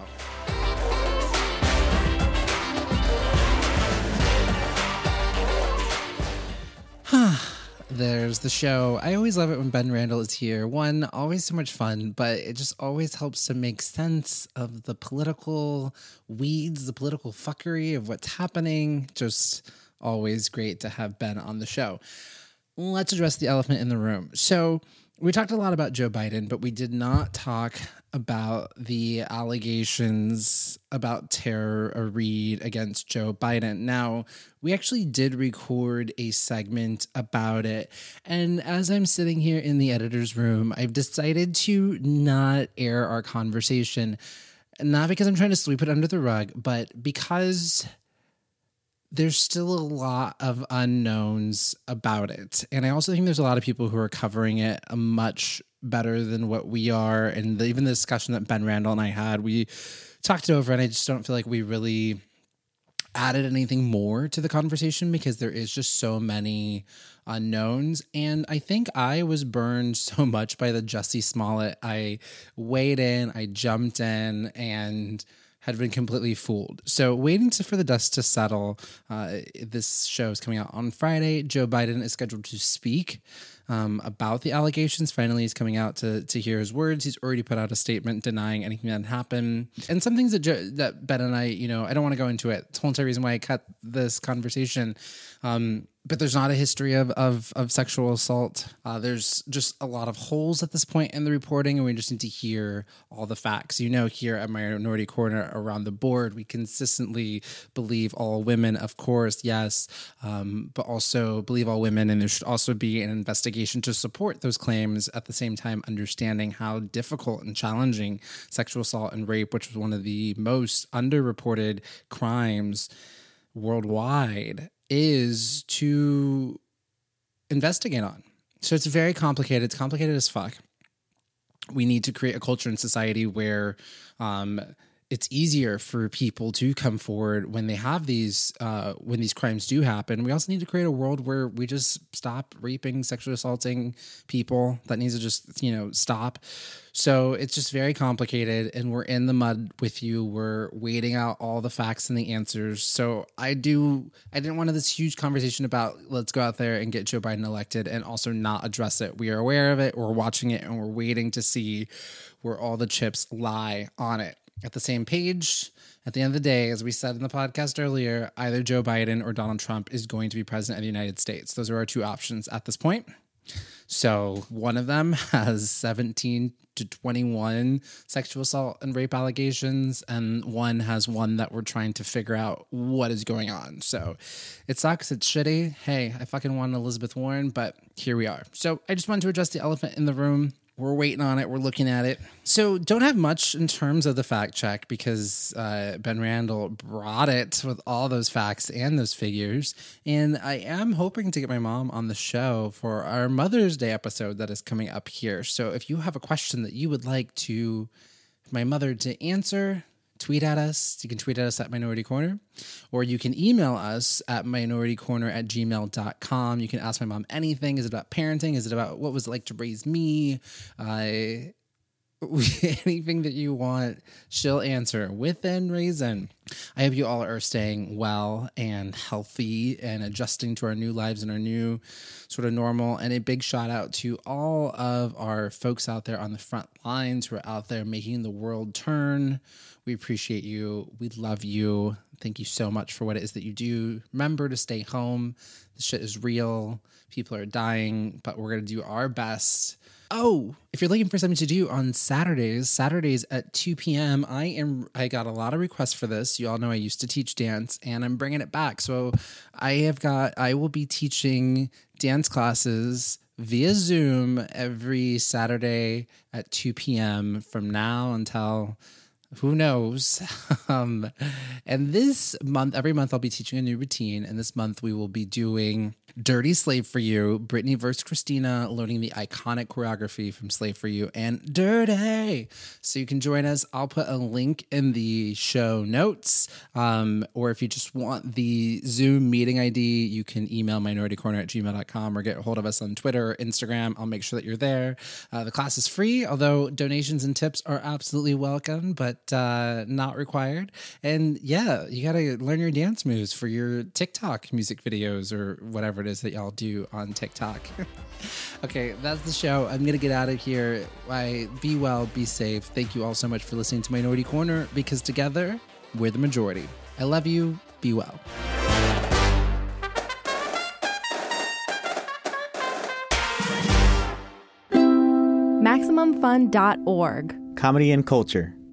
There's the show. I always love it when Ben Randle is here. One, always so much fun, but it just always helps to make sense of the political weeds, the political fuckery of what's happening. Just always great to have Ben on the show. Let's address the elephant in the room. So, we talked a lot about Joe Biden, but we did not talk about the allegations about Tara Reade against Joe Biden. Now, we actually did record a segment about it. And as I'm sitting here in the editor's room, I've decided to not air our conversation. Not because I'm trying to sweep it under the rug, but because there's still a lot of unknowns about it. And I also think there's a lot of people who are covering it uh, much better than what we are. And the, even the discussion that Ben Randle and I had, we talked it over, and I just don't feel like we really added anything more to the conversation because there is just so many unknowns. And I think I was burned so much by the Jussie Smollett. I weighed in, I jumped in, and had been completely fooled. So, waiting to, for the dust to settle, uh, this show is coming out on Friday. Joe Biden is scheduled to speak um, about the allegations. Finally, he's coming out to to hear his words. He's already put out a statement denying anything that happened, and some things that Joe, that Ben and I, you know, I don't want to go into it. It's the whole entire reason why I cut this conversation. Um, but there's not a history of of, of sexual assault. Uh, there's just a lot of holes at this point in the reporting, and we just need to hear all the facts. You know, here at Minority Corner around the board, we consistently believe all women, of course, yes, um, but also believe all women, and there should also be an investigation to support those claims. At the same time, understanding how difficult and challenging sexual assault and rape, which was one of the most underreported crimes worldwide is to investigate on. So it's very complicated. It's complicated as fuck. We need to create a culture in society where um, it's easier for people to come forward when they have these uh, when these crimes do happen. We also need to create a world where we just stop raping, sexually assaulting people. That needs to just you know stop. So it's just very complicated, and we're in the mud with you. We're waiting out all the facts and the answers. So I do. I didn't want this huge conversation about let's go out there and get Joe Biden elected, and also not address it. We are aware of it. We're watching it, and we're waiting to see where all the chips lie on it. At the same page. At the end of the day, as we said in the podcast earlier, either Joe Biden or Donald Trump is going to be president of the United States. Those are our two options at this point. So one of them has 17 to 21 sexual assault and rape allegations, and one has one that we're trying to figure out what is going on. So it sucks. It's shitty. Hey, I fucking want Elizabeth Warren, but here we are. So I just wanted to address the elephant in the room. We're waiting on it. We're looking at it. So don't have much in terms of the fact check because uh, Ben Randle brought it with all those facts and those figures. And I am hoping to get my mom on the show for our Mother's Day episode that is coming up here. So if you have a question that you would like to my mother to answer, tweet at us. You can tweet at us at Minority Corner, or you can email us at minoritycorner at gmail.com. You can ask my mom anything. Is it about parenting? Is it about what was it like to raise me? Uh, anything that you want, she'll answer within reason. I hope you all are staying well and healthy and adjusting to our new lives and our new sort of normal. And a big shout out to all of our folks out there on the front lines who are out there making the world turn. We appreciate you. We love you. Thank you so much for what it is that you do. Remember to stay home. The shit is real. People are dying, but we're going to do our best Oh, if you're looking for something to do on Saturdays, Saturdays at 2 p.m., I am. I got a lot of requests for this. You all know I used to teach dance, and I'm bringing it back. So I have got. I will be teaching dance classes via Zoom every Saturday at 2 p.m. from now until who knows? um, and this month, every month, I'll be teaching a new routine. And this month, we will be doing Dirrty Slave for You, Britney versus Christina, learning the iconic choreography from Slave for You, and Dirrty. So you can join us. I'll put a link in the show notes. Um, or if you just want the Zoom meeting ID, you can email minoritycorner at gmail.com or get a hold of us on Twitter or Instagram. I'll make sure that you're there. Uh, the class is free, although donations and tips are absolutely welcome, but uh, not required. And yeah, you got to learn your dance moves for your TikTok music videos or whatever it is that y'all do on TikTok. okay, that's the show. I'm going to get out of here. I, be well, be safe. Thank you all so much for listening to Minority Corner because together we're the majority. I love you. Be well. MaximumFun.org. Comedy and culture.